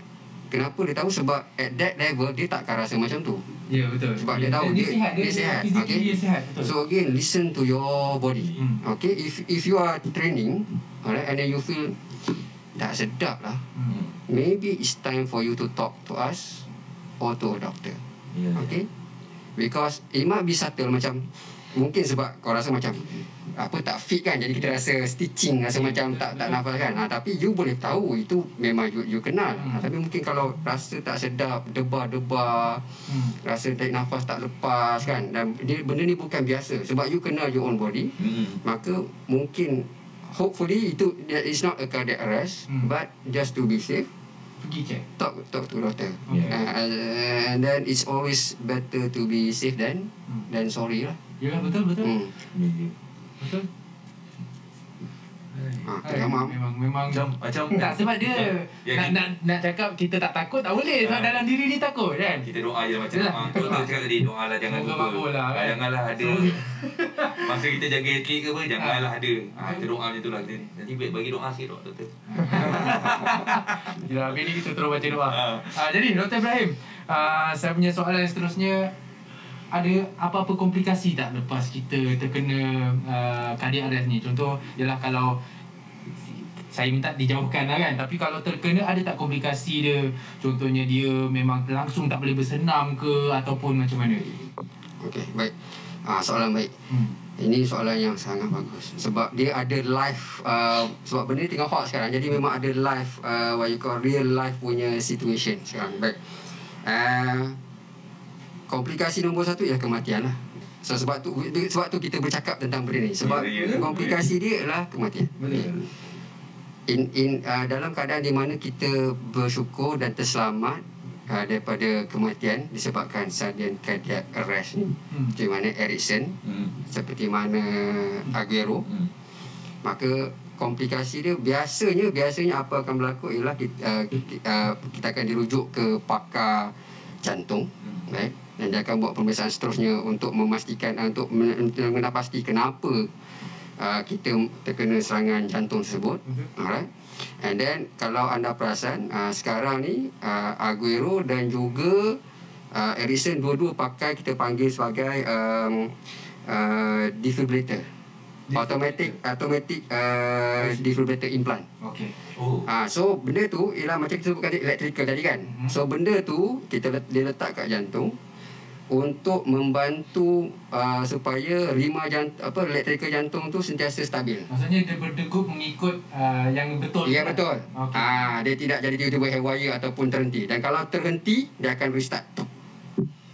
kenapa dia tahu sebab at that level dia tak akan rasa macam tu. Ya, betul. Sebab Ya, dia tahu dia, sihat, dia, sihat. Okay? dia sihat, betul. So again, listen to your body. Hmm. Okay, if if you are training, alright, and then you feel tak sedap lah, Hmm. maybe it's time for you to talk to us or to a doctor. Ya. Okay? Because it might be subtle macam mungkin sebab kau rasa macam apa tak fit kan jadi kita rasa stitching rasa macam tak tak nafas kan ha, tapi you boleh tahu itu memang you, you kenal ha, tapi mungkin kalau rasa tak sedap debar-debar Hmm. rasa tarik nafas tak lepas kan dan dia, benda ni bukan biasa sebab you kenal your own body Hmm. maka mungkin hopefully itu is not a cardiac arrest Hmm. but just to be safe Pergi check. talk talk to doctor Okay. uh, and then it's always better to be safe than Hmm. than sorry lah Ya, betul, betul. hmm. Betul. ha, Hai, memang memang memang Macam macam tak sebab dia Ya, nak, kita- nak nak cakap kita tak takut tak boleh sebab Ah. dalam diri dia takut kan. kita doa je macam ah, kita tu tu cakap tadi doa lah jangan lupa. lah, kan? Ah, Janganlah ada *laughs* masa kita jaga atlet ke apa janganlah ada. Ah kita doa macam tu lah kita. Nanti baik bagi doa sikit doa doktor. *laughs* Ya, hari ni kita terus baca doa. Ah, jadi Dr. Ibrahim, ah, saya punya soalan seterusnya ada apa-apa komplikasi tak lepas kita terkena uh, cardiac arrest ni? Contoh ialah kalau saya minta dijauhkan lah kan. Tapi kalau terkena ada tak komplikasi dia? Contohnya dia memang langsung tak boleh bersenam ke? Ataupun macam mana? Okey baik. Ah soalan baik. Hmm. ini soalan yang sangat bagus. Sebab dia ada live uh, sebab benda ni tengah hot sekarang. Jadi memang ada live uh, what you call real life punya situation sekarang. Baik. Uh, komplikasi nombor satu ialah kematian lah so, sebab tu sebab tu kita bercakap tentang benda ni sebab Ya, ya. komplikasi dia adalah kematian Betul. in in uh, dalam keadaan di mana kita bersyukur dan terselamat uh, daripada kematian disebabkan sudden cardiac arrest ni Hmm. seperti mana Erickson Hmm. seperti mana Aguero Hmm. maka komplikasi dia biasanya biasanya apa akan berlaku ialah kita, uh, kita, uh, kita akan dirujuk ke pakar jantung right? Dan dia akan buat pemeriksaan seterusnya untuk memastikan uh, untuk men- untuk mengenal pasti kenapa uh, kita terkena serangan jantung tersebut alright and then kalau anda perasan uh, sekarang ni uh, Aguero dan juga uh, Erickson dua-dua pakai kita panggil sebagai um, uh, defibrillator automatic automatic uh, defibrillator implant Okey. Oh. Ah, so benda tu ialah macam kita sebutkan tadi electrical tadi kan. Mhm. So benda tu kita let, dia letak kat jantung. Untuk membantu uh, supaya rima jantung apa elektrikal jantung tu sentiasa stabil. Maksudnya dia berdegup mengikut uh, yang betul. Ya kan? betul. Okey. Ah dia tidak jadi tiba-tiba haywire ataupun terhenti. Dan kalau terhenti dia akan restart.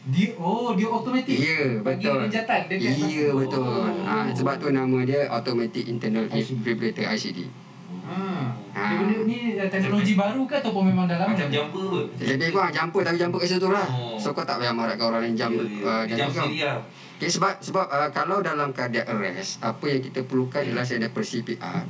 Dia oh dia automatik. Ya betul. renjatan dekat Ya satu- betul. Oh. Ah sebab tu nama dia automatic internal defibrillator ICD. Ha. Ha. Dia benda ni uh, teknologi baru ke ataupun memang dah lama? Macam jumper apa? Jadi kau jumper tapi jumper kat situ lah. Oh. So kau tak payah marahkan orang yang jump Ya, ya. uh, Dia jump sendiri lah. Okay, sebab sebab uh, kalau dalam cardiac arrest, apa yang kita perlukan ialah saya ada per CPR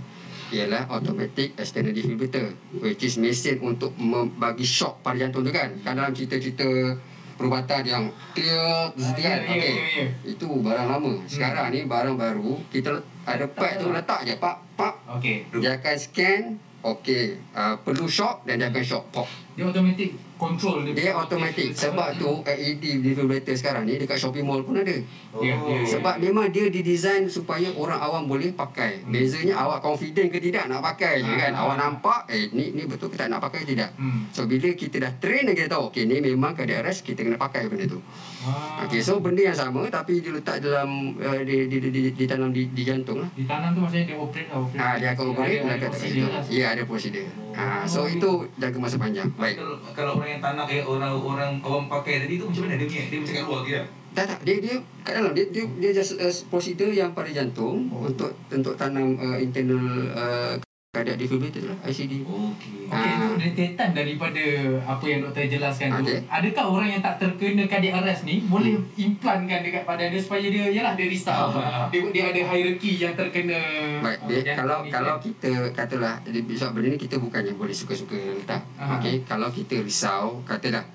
ialah automatic external defibrillator which is mesin untuk membagi shock pada jantung tu kan. Kan dalam cerita-cerita perubatan yang clear ya, kan. ya, Okey. ya, ya. Itu barang lama. Sekarang ni barang baru, kita ada pad tu letak je pak pak Okey. dia akan scan okey uh, perlu shock dan dia akan shock pop. Dia automatic control Dia automatic sebab tu LED defibrillator sekarang ni dekat Shopee Mall pun ada. Ya, ya, ya. Sebab memang dia didesain supaya orang awam boleh pakai. Bezanya awak confident ke tidak nak pakai je kan. Ah. Awak nampak eh ni ni betul ke tak nak pakai ke tidak. Hmm. So bila kita dah train kita tahu okey ni memang arrest kita kena pakai benda tu. Ah. Okey so benda yang sama tapi dia letak dalam uh, di, di, di, di, ditanam di, di jantung lah. Ditanam tu maksudnya dia operate lah operate. Ah dia akan operate Ada- dia ada kat prosedur lah. Ya ada prosedur. Ah so itu jaga masa panjang. Baik. Kalau, kalau orang yang tanam eh orang orang orang pakai tadi tu macam mana dia punya dia macam kat luar dia. Tak tak dia dia kat dalam dia dia dia just uh, prosedur yang pada jantung oh. untuk untuk tanam uh, internal uh, cardiac defibrillator tu lah ICD. Okey. Okey, itu detetan daripada apa yang doktor jelaskan tu. Okey. Adakah orang yang tak terkena cardiac arrest ni boleh implankan dekat badan dia supaya dia yalah dia restart. Ah. dia, dia ada hierarki yang terkena Baik, dia, jantung kalau kalau kita katalah sebab benda ni kita bukannya boleh suka-suka letak. Aha. Okey, kalau kita risau katalah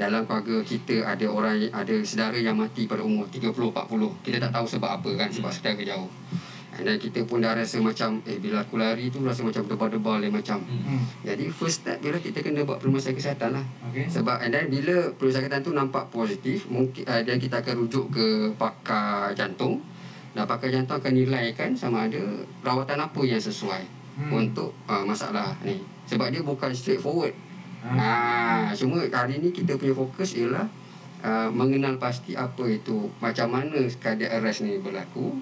dalam keluarga kita ada orang ada saudara yang mati pada umur 30 40. Kita tak tahu sebab apa kan sebab saudara jauh. Dan kita pun dah rasa macam eh bila aku lari tu rasa macam debar-debar lain macam. Hmm. Jadi first step bila kita kena buat perluasan kesihatan lah. Okey. Sebab and then bila perluasan kesihatan tu nampak positif, mungkin uh, dan kita akan rujuk ke pakar jantung. Dan pakar jantung akan nilaikan sama ada rawatan apa yang sesuai Hmm. hmm. untuk uh, masalah ni. Sebab dia bukan straightforward. Hmm. Ah, cuma hari ni kita punya fokus ialah uh, mengenal pasti apa itu macam mana cardiac arrest ni berlaku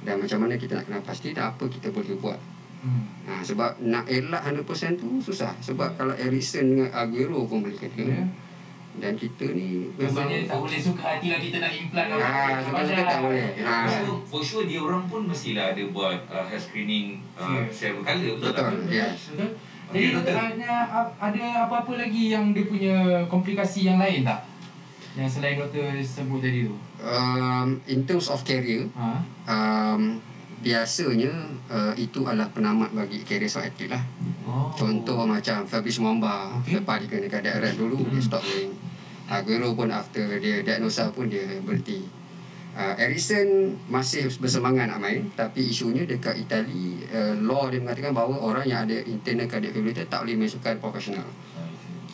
dan macam mana kita nak kenal pasti dan apa kita boleh buat. Hmm. Ha, sebab nak elak 100% tu susah. Sebab kalau Ericsson dengan Aguero pun boleh kena. Ya. Dan kita ni memang Maksudnya tak boleh suka hati lah kita nak implant orang. Ah, suka-suka tak boleh. Ha. For sure, for sure dia orang pun mestilah ada buat uh, hair screening uh, Ya. several kali betul, Betul, tak? ya. Betul? Okey, Jadi doktor. ada, ada apa-apa lagi yang dia punya komplikasi yang lain tak? Yang selain doktor sebut tadi tu. Um, in terms of career, Ha? um, biasanya uh, itu adalah penamat bagi career seorang atlet lah. Oh. Contoh macam Fabrice Mwamba, Okey. lepas dia kena arrest dulu, dia stop playing. Aguero pun after dia diagnosa pun dia berhenti. Uh, Ericsson masih bersemangat nak main tapi isunya dekat Itali uh, law dia mengatakan bahawa orang yang ada internal cardiac defibrillator tak boleh masukkan profesional.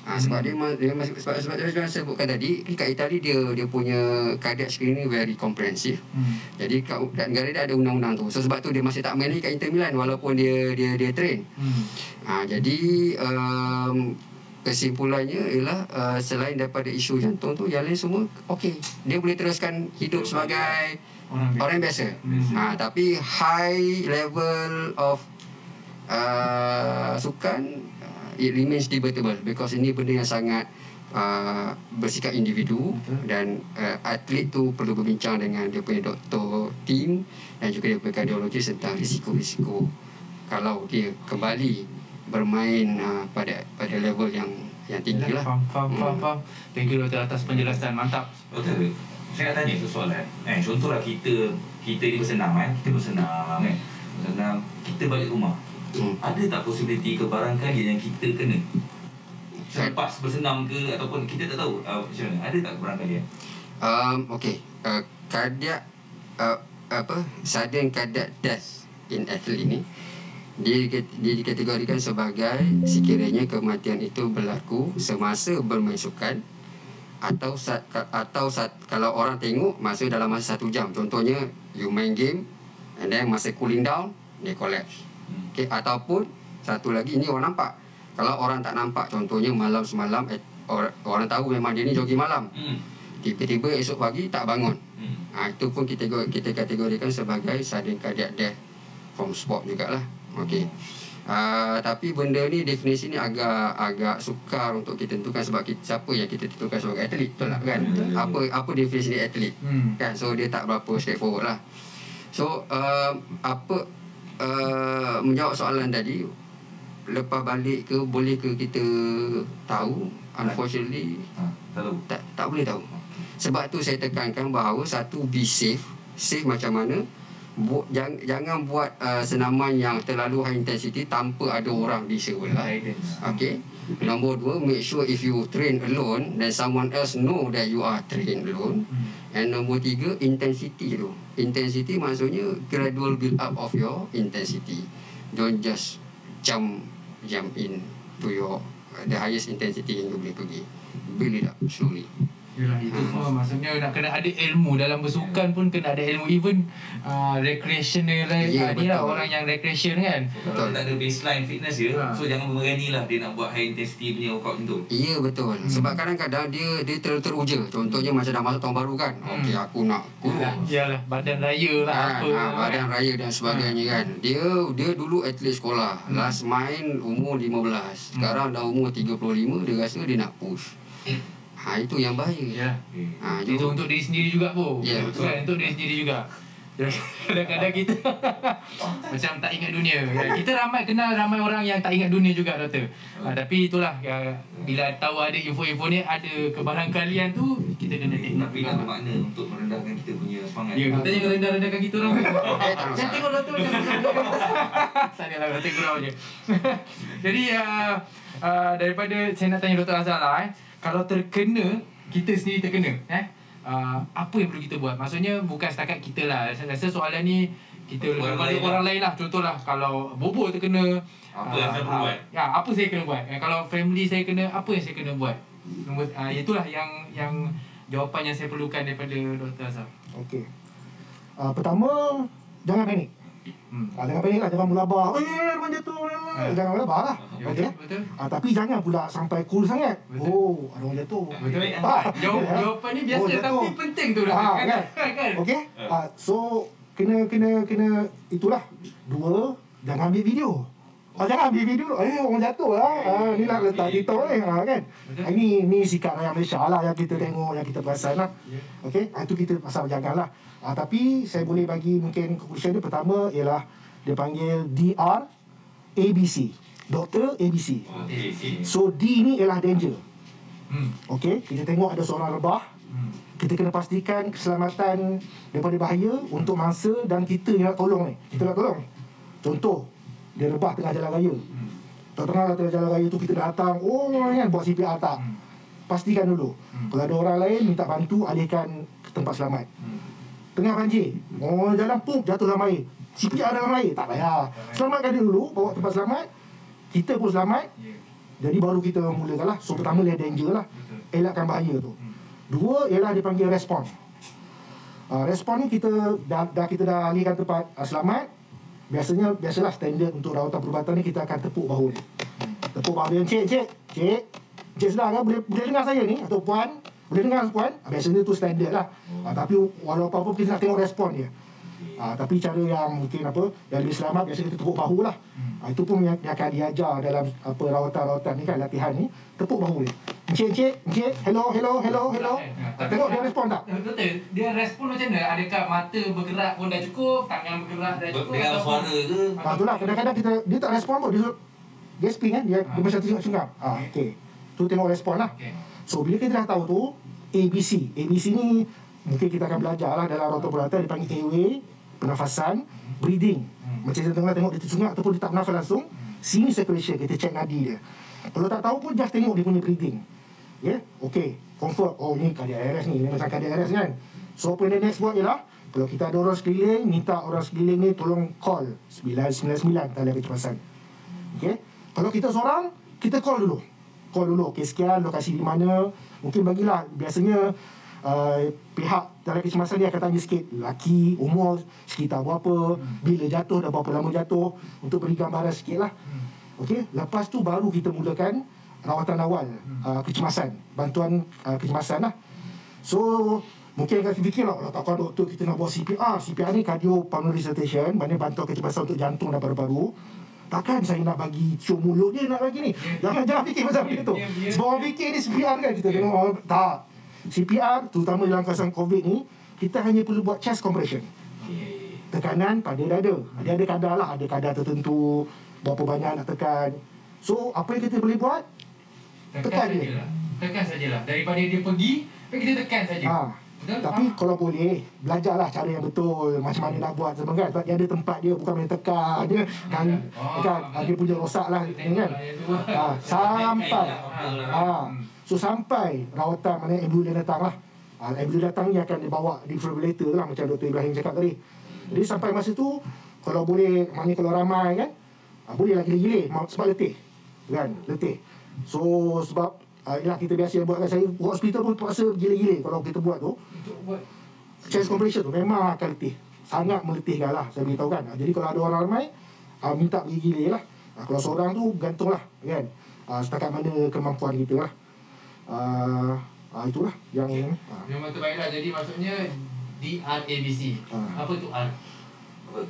Ha, sebab dia, dia sebab sebab dia saya sebutkan tadi kat Itali dia dia punya cardiac screening very comprehensive. Hmm. Jadi kat, kat negara dia ada undang-undang tu. So sebab tu dia masih tak main lagi kat Inter Milan walaupun dia dia dia train. Hmm. Ha, jadi um, kesimpulannya ialah uh, selain daripada isu jantung tu yang lain semua okey. Dia boleh teruskan hidup sebagai Orang biasa. orang biasa. Biasa. Ha, tapi high level of uh, sukan it remains debatable because ini benda yang sangat uh, bersikap individu Betul. dan uh, atlet tu perlu berbincang dengan dia punya doktor team dan juga dia punya kardiologis tentang risiko-risiko kalau dia kembali bermain uh, pada pada level yang yang tinggi lah. Faham, faham, faham, faham. Thank you doktor atas penjelasan. Mantap. Doktor, saya nak tanya satu soalan. Eh, contohlah kita kita ni bersenam kan, kita bersenam kan. Bersenam, kita balik rumah. Hmm. Ada tak posibiliti kebarangkali yang kita kena? Selepas bersenam ke ataupun kita tak tahu uh, macam mana? Ada tak kebarangkalian? Um, okay. Uh, cardiac uh, apa sudden cardiac death in athlete ini dia, dia dikategorikan sebagai sekiranya kematian itu berlaku semasa bermain sukan atau saat, atau saat kalau orang tengok masa dalam masa satu jam contohnya you main game and then masa cooling down dia collapse. Okay, ataupun satu lagi ini orang nampak kalau orang tak nampak contohnya malam semalam eh, orang, orang tahu memang dia ni jogging malam Hmm. Tiba-tiba esok pagi tak bangun. Hmm. Ha, itu pun kita kita kategorikan sebagai sudden cardiac death from sport jugalah. Okey. Uh, tapi benda ni definisi ni agak agak sukar untuk kita tentukan sebab kita, siapa yang kita tentukan sebagai atlet betul tak kan apa apa definisi dia atlet Hmm. kan so dia tak berapa straightforward lah so uh, apa uh, menjawab soalan tadi lepas balik ke boleh ke kita tahu? Unfortunately tak tahu. tak, tak boleh tahu. Sebab tu saya tekankan bahawa satu be safe. Safe macam mana Bu, jangan, jangan buat uh, senaman yang terlalu high intensity tanpa ada orang di sebelah. Okay. Nombor dua, make sure if you train alone, then someone else know that you are trained alone. And nombor tiga, intensity tu. Intensity maksudnya gradual build up of your intensity. Don't just jump jump in to your the highest intensity yang you boleh pergi. Build it up slowly. Yalah, itu semua maksudnya nak kena ada ilmu dalam bersukan pun kena ada ilmu even uh, recreational Ya, uh, ni lah betul. orang yang recreation kan Kalau tak ada baseline fitness dia, so jangan berani lah dia nak buat high intensity punya workout tu. Ya betul. Hmm. Sebab kadang-kadang dia dia ter teruja. Contohnya macam dah masuk tahun baru kan. Hmm. Okey aku nak kurus. Yalah, badan raya lah Ha, apa ha, badan raya dan sebagainya kan. Dia dia dulu atlet sekolah. Last main umur 15. Sekarang dah umur 35 dia rasa dia nak push. Ha itu yang bahaya. Ya. Ha Itu untuk diri sendiri juga pun. Ya, betul. Kan, untuk diri sendiri juga. *laughs* Kadang-kadang kita *laughs* macam tak ingat dunia. Ya, kita ramai kenal ramai orang yang tak ingat dunia juga doktor. Ha, tapi itulah ya, bila tahu ada info-info ni ada kebarangkalian tu kita kena tengok. Tapi nak bermakna untuk merendahkan kita punya semangat. Ya, kita jangan rendah-rendahkan kita orang. *laughs* Eh, Jangan tengok doktor jangan tengok. Saya lah doktor gurau je. Jadi uh, uh, daripada saya nak tanya Dr. Azhar lah eh. Kalau terkena kita sendiri terkena eh. Uh, apa yang perlu kita buat? Maksudnya bukan setakat kita lah. Saya rasa soalan ni kita Orang orang, lain orang lah. lain lah. Contohlah kalau bobo terkena Apa yang saya perlu buat? Ya, apa saya kena buat? Eh, kalau family saya kena apa yang saya kena buat? Nombor uh, itulah yang yang jawapan yang saya perlukan daripada Dr. Azhar. Okey. Uh, pertama, jangan panik. Hmm. Ah, jangan panik lah, jangan melabah. Eh, rumah jatuh. Eh. Jangan melabah lah. Ya, Okey. betul, betul. Ah, tapi jangan pula sampai cool sangat. Betul. Oh, ada orang jatuh. Betul. Ah, Jawab, jawapan ni biasa Oh, jatuh. tapi penting tu lah. Ah, kan? kan? *laughs* kan? Okey. Ah, so kena kena kena itulah. Dua, jangan ambil video. Oh, jangan ambil video. Eh, orang jatuh lah. Ah, ni nak letak TikTok ni. Ah, kan? Ah, ini ni sikap rakyat Malaysia lah yang kita tengok, yang kita perasan lah. Okey, ah, itu kita pasal jangan lah. Ah, tapi saya boleh bagi mungkin conclusion dia pertama ialah dia panggil DR ABC. Doktor ABC. So D ni ialah danger. Hmm. Okey, kita tengok ada seorang rebah. Kita kena pastikan keselamatan daripada bahaya untuk mangsa dan kita yang nak tolong ni. Kita nak tolong. Contoh, dia rebah tengah jalan raya. Tengah-tengah tengah jalan raya tu kita datang, oh kan buat CPR tak. Pastikan dulu. Kalau ada orang lain minta bantu alihkan ke tempat selamat. Tengah banjir, oh jalan pun jatuh dalam air. CPR dalam air, tak payah. Selamatkan dia dulu, bawa tempat selamat. Kita pun selamat. Jadi baru kita mulakan lah. So pertama dia danger lah. Elakkan bahaya tu. Dua ialah dipanggil respon. Uh, respon ni kita dah, dah kita dah alihkan tempat uh, selamat. Biasanya biasalah standard untuk rawatan perubatan ni kita akan tepuk bahu dia. Tepuk bahu dia, cik, cik, cik. Cik sedar kan? Boleh, boleh dengar saya ni? Atau puan? Boleh dengar puan? Ah, Biasanya tu standard lah. Uh, tapi walau apa-apa kita nak tengok respon dia. Uh, tapi cara yang mungkin apa yang lebih selamat biasanya kita tepuk bahu lah. Uh, itu pun yang, yang akan diajar dalam apa rawatan-rawatan ni kan latihan ni tepuk bahu dia. Encik, encik, encik, hello, hello, hello, hello. Tengok dia respon tak? Betul, dia respon macam mana? Adakah mata bergerak pun dah cukup, tangan bergerak dah cukup? Dengan suara ke? Ha, itulah kadang-kadang kita dia tak respon pun dia gasping kan dia, dia macam tengok sungap. Ah okey. Tu tengok respon lah. So bila kita dah tahu tu ABC. ABC ni mungkin kita akan belajar lah dalam rawatan peralatan dipanggil airway, pernafasan, breathing. Macam kita tengok tengok dia tersungap ataupun dia tak bernafas langsung, sini circulation kita check nadi dia. Kalau tak tahu pun just tengok dia punya breathing. Ya, yeah? okey. Comfort. Oh ni cardiac arrest ni, macam cardiac arrest kan. So apa yang next buat ialah kalau kita ada orang sekeliling, minta orang sekeliling ni tolong call 999 talian kecemasan. Okey. Kalau kita seorang, kita call dulu. Call dulu. Okey, sekian lokasi di mana. Mungkin bagilah biasanya uh, pihak talian kecemasan dia akan tanya sikit laki, umur, sekitar berapa, bila jatuh, dah berapa lama jatuh untuk beri gambaran sikit lah. Okey, lepas tu baru kita mulakan rawatan awal uh, kecemasan, bantuan uh, kecemasan lah. So Mungkin akan fikir lah, kalau takkan doktor kita nak buat CPR. CPR ni cardiopulmonary resuscitation, maknanya bantuan kecemasan untuk jantung dan paru-paru. Takkan saya nak bagi cium mulut dia nak bagi ni. Jangan jangan fikir macam itu. Sebab orang fikir ni CPR kan kita tengok orang tak. CPR terutama dalam kawasan COVID ni, kita hanya perlu buat chest compression. Tekanan pada dada. Dia ada kadar lah, ada kadar tertentu, berapa banyak nak tekan. So, apa yang kita boleh buat? Tekan dia. Tekan sajalah. Daripada dia pergi, kita tekan saja. Ha. Tapi kalau boleh Belajarlah cara yang betul Macam mana nak buat semua kan Sebab dia ada tempat dia Bukan main tekan Dia kan, kan Dia punya rosak lah kan? ha, *laughs* Sampai. ha, So sampai Rawatan mana ambulans datang lah. Ha, Ambulans datang ni akan dibawa Defibrillator lah Macam Dr. Ibrahim cakap tadi. Jadi sampai masa tu Kalau boleh Mana kalau ramai kan ha, Boleh lah gila-gila. Sebab letih Kan? Letih So sebab Uh, yalah kita biasa buat kan saya hospital pun terpaksa gila-gila kalau kita buat tu. Chest compression tu memang akan letih. Sangat meletihkan lah saya beritahu kan. Uh, jadi kalau ada orang ramai uh, minta pergi gila lah. Uh, kalau seorang tu gantung lah kan. Uh, setakat mana kemampuan kita lah. Uh, uh, itulah yang uh. Memang terbaiklah jadi maksudnya DRABC Ah. Apa tu R? Apa?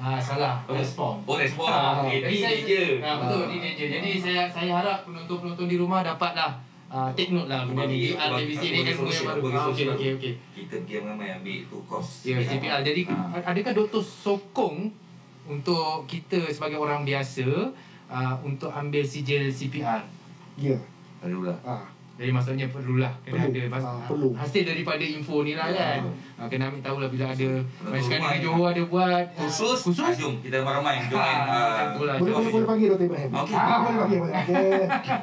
Ah salah. Respon. Oh, respon. Ah, Okey, jadi D saya, danger. Ah, betul, Ah. D danger. Jadi saya saya harap penonton-penonton di rumah dapatlah ah, take note lah benda ni. DRABC ni kan yang baru. Ah, Okey okey okey. Kita diam ramai ambil tu kos. Ya, CPR. Jadi adakah doktor sokong untuk kita sebagai orang biasa uh, untuk ambil sijil CPR? Ya. Perlulah. Ah. Jadi maksudnya perlulah kena Perlu. ada pas, Ah, perlu. hasil daripada info ni lah Ya. kan. Ah, kena ambil tahu lah bila ada macam sekarang di. Johor ada buat ah, Khusus, khusus ah, jom kita ramai-ramai join. Ah, ah, betul lah. boleh boleh boleh panggil Dr. Ibrahim Okey. ah, boleh panggil boleh *laughs* okay.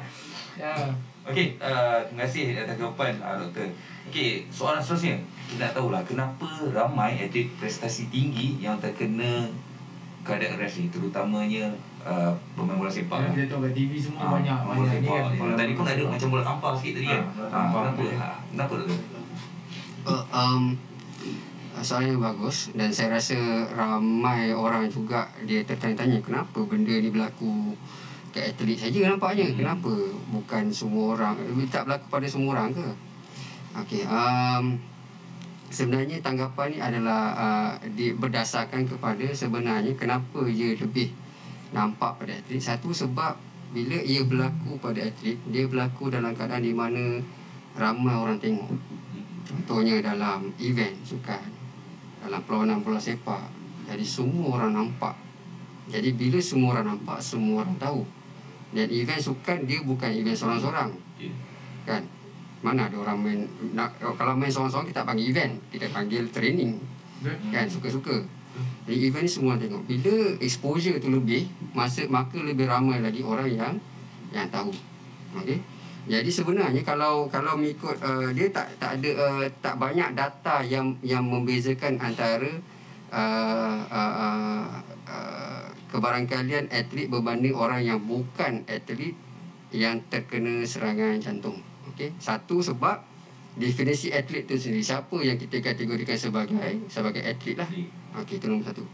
Ya. Okey, uh, terima kasih atas jawapan uh, doktor. Okey, soalan seterusnya. Kita nak tahulah kenapa ramai atlet prestasi tinggi yang terkena cardiac arrest ni terutamanya uh, pemain bola sepak. Ya, kita tengok kat TV semua Ah, banyak bola banyak ni sepak. kan. Tadi pun ada macam bola tampar sikit tadi kan. Ah, Ah, tampar. kenapa? Ha, kenapa doktor? Uh, um, soalan yang bagus dan saya rasa ramai orang juga dia tertanya-tanya kenapa benda ni berlaku kat atlet saja nampaknya kenapa bukan semua orang eh, tak berlaku pada semua orang ke okey um, sebenarnya tanggapan ni adalah uh, di, berdasarkan kepada sebenarnya kenapa ia lebih nampak pada atlet. Satu sebab bila ia berlaku pada atlet dia berlaku dalam keadaan di mana ramai orang tengok. Contohnya dalam event sukan dalam perlawanan bola sepak. Jadi semua orang nampak. Jadi bila semua orang nampak semua orang tahu. Dan event sukan dia bukan event seorang-seorang. Kan? Mana ada orang main nak, kalau main seorang-seorang kita panggil event. Kita panggil training. Kan? Suka-suka event ni semua tengok bila exposure tu lebih masa maka lebih ramai lagi orang yang yang tahu okey jadi sebenarnya kalau kalau mengikut uh, dia tak tak ada uh, tak banyak data yang yang membezakan antara uh, uh, uh, uh, kebarangkalian atlet berbanding orang yang bukan atlet yang terkena serangan jantung. Okey. Satu sebab definisi atlet tu sendiri siapa yang kita kategorikan sebagai sebagai atlet lah. Okey itu nombor satu.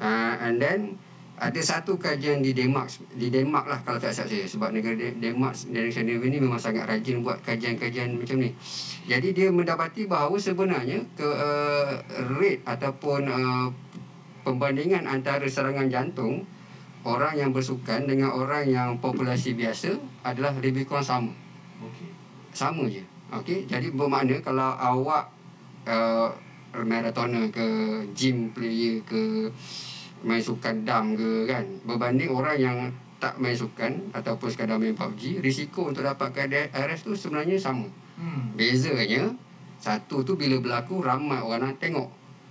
Uh, and then ada satu kajian di Denmark di Denmark lah kalau tak silap saya sebab negara De- Denmark negara Skandinavia ni memang sangat rajin buat kajian-kajian macam ni. Jadi dia mendapati bahawa sebenarnya ke uh, rate ataupun uh, pembandingan antara serangan jantung orang yang bersukan dengan orang yang populasi biasa adalah lebih kurang sama. Sama je. Okey, jadi bermakna kalau awak uh, marathoner ke gym player ke main sukan dam ke kan berbanding orang yang tak main sukan ataupun sekadar main PUBG risiko untuk dapatkan RS tu sebenarnya sama. Hmm. bezanya satu tu bila berlaku ramai orang nak tengok.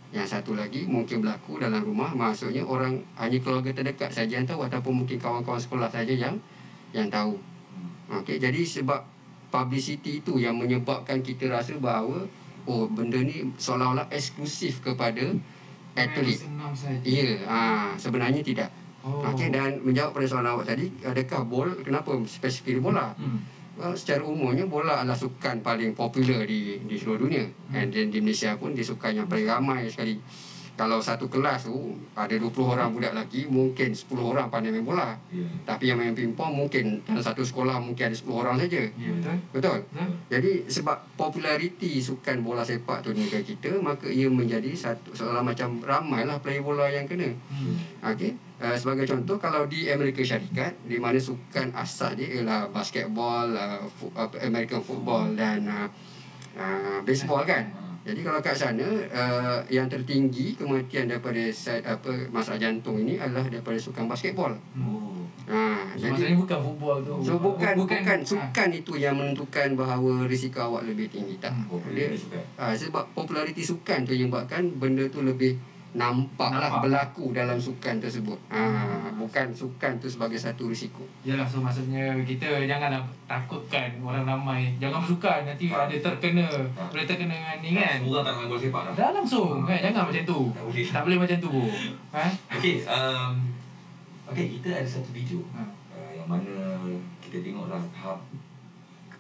Yang satu lagi mungkin berlaku dalam rumah maksudnya orang hanya keluarga terdekat saja yang tahu ataupun mungkin kawan-kawan sekolah saja yang yang tahu. Okey jadi sebab publicity itu yang menyebabkan kita rasa bahawa oh benda ni seolah-olah eksklusif kepada atlet. Ya, ha, sebenarnya tidak. Oh. Okey dan menjawab pada soalan awak tadi, adakah bol kenapa spesifik bola? Hmm. Well, secara umumnya bola adalah sukan paling popular di di seluruh dunia. Hmm. And then di Malaysia pun dia sukan yang paling ramai sekali kalau satu kelas tu ada 20 orang budak lelaki mungkin 10 orang pandai main bola Ya. tapi yang main pingpong mungkin dalam satu sekolah mungkin ada 10 orang saja Ya, betul. betul Betul. jadi sebab populariti sukan bola sepak tu di negara kita maka ia menjadi satu seolah macam ramailah player bola yang kena Hmm. Okey. Uh, sebagai contoh kalau di Amerika Syarikat di mana sukan asal dia ialah basketball, uh, fu- American football dan uh, uh, baseball kan. Jadi kalau kat sana uh, yang tertinggi kematian daripada sa- apa masalah jantung ini adalah daripada sukan basketball. Oh. Ha, So, jadi maksudnya bukan football tu. So bukan bukan, bukan ah. sukan itu yang menentukan bahawa risiko awak lebih tinggi tak. Hmm. Dia, ha, sebab populariti sukan tu yang buatkan benda tu lebih nampak lah Nampak. berlaku dalam sukan tersebut. Ha, bukan sukan tu sebagai satu risiko. Yalah, so maksudnya kita janganlah takutkan orang ramai. Jangan bersukan, nanti ada terkena. Boleh terkena dengan ni kan. Orang tak nak main bola sepak dah. Dah langsung kan, jangan macam tu. Tak boleh. Tak boleh macam tu. Ha? Okey, um, okey kita ada satu video Ha. uh, yang mana kita tengoklah tahap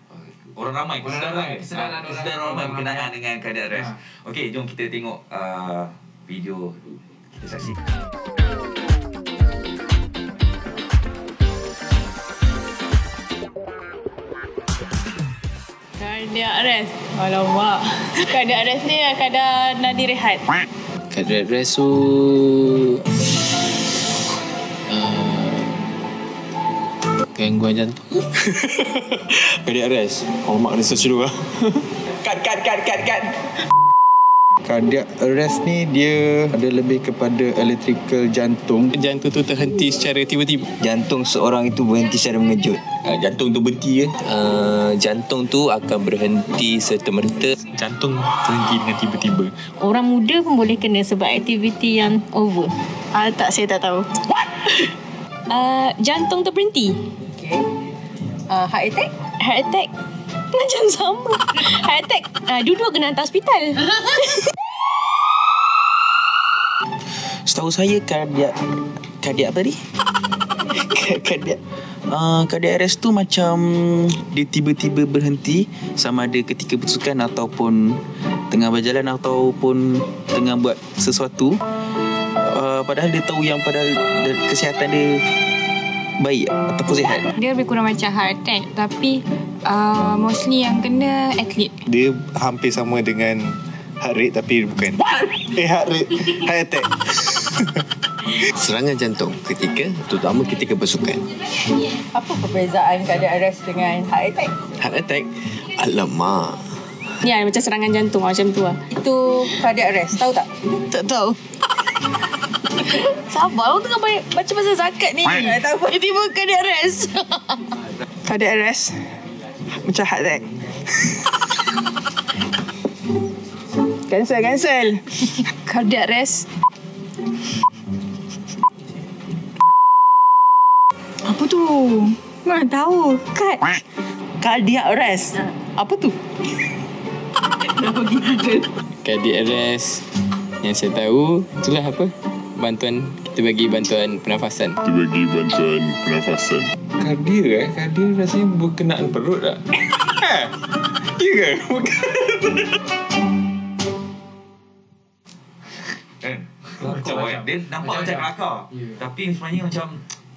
uh, orang ramai Orang kesedaran kesedaran Ah, orang- kesedaran ramai orang berkenaan ramai. dengan keadaan rest. Ha. Okey, jom kita tengok uh, video kita saksikan. Cardiac arrest. Alamak. Cardiac arrest ni kadar nadi rehat. Cardiac arrest tu uh, gangguan jantung. *laughs* Cardiac arrest. Oh, mak kena search dulu lah. cut, cut, cut, cut, cut. Cardiac arrest ni dia ada lebih kepada electrical jantung. Jantung tu terhenti secara tiba-tiba. Jantung seorang itu berhenti secara mengejut. Uh, jantung tu berhenti kan? Uh, jantung tu akan berhenti serta merta. Jantung terhenti dengan tiba-tiba. Orang muda pun boleh kena sebab aktiviti yang over. Ah, tak, saya tak tahu. What? Uh, jantung terberhenti. Okay. Uh, heart attack? Heart attack macam sama. Heart attack uh, dua-dua kena hantar hospital. *laughs* Setahu saya cardiac cardiac apa tadi? *laughs* cardiac Uh, cardiac arrest tu macam dia tiba-tiba berhenti sama ada ketika bersukan ataupun tengah berjalan ataupun tengah buat sesuatu uh, padahal dia tahu yang padahal kesihatan dia baik ataupun sihat Dia lebih kurang macam heart attack tapi uh, mostly yang kena atlet. Dia hampir sama dengan heart rate tapi bukan. Eh heart rate, heart attack. *laughs* Serangan jantung ketika terutama ketika bersukan. Apa perbezaan cardiac arrest dengan heart attack? Heart attack, alamak. Ya macam serangan jantung macam tu lah. Itu cardiac arrest, tahu tak? Tak tahu. *laughs* Sabar, aku tengah baik, baca pasal zakat ni. Tak tahu. Tiba-tiba cardiac arrest. *laughs* Cardiac arrest Macam heart attack *laughs* Cancel, cancel cardiac arrest. Apa tu? Mana tahu. Kat. Cardiac arrest Apa tu? Dah pergi Google. cardiac arrest yang saya tahu itulah apa bantuan kita bagi bantuan pernafasan Kita bagi bantuan pernafasan. Kardia eh? Kardia rasanya berkenaan perut tak? Ya ke? Bukan. Kan? Macam dia nampak macam- kelakar. Ya. Tapi sebenarnya macam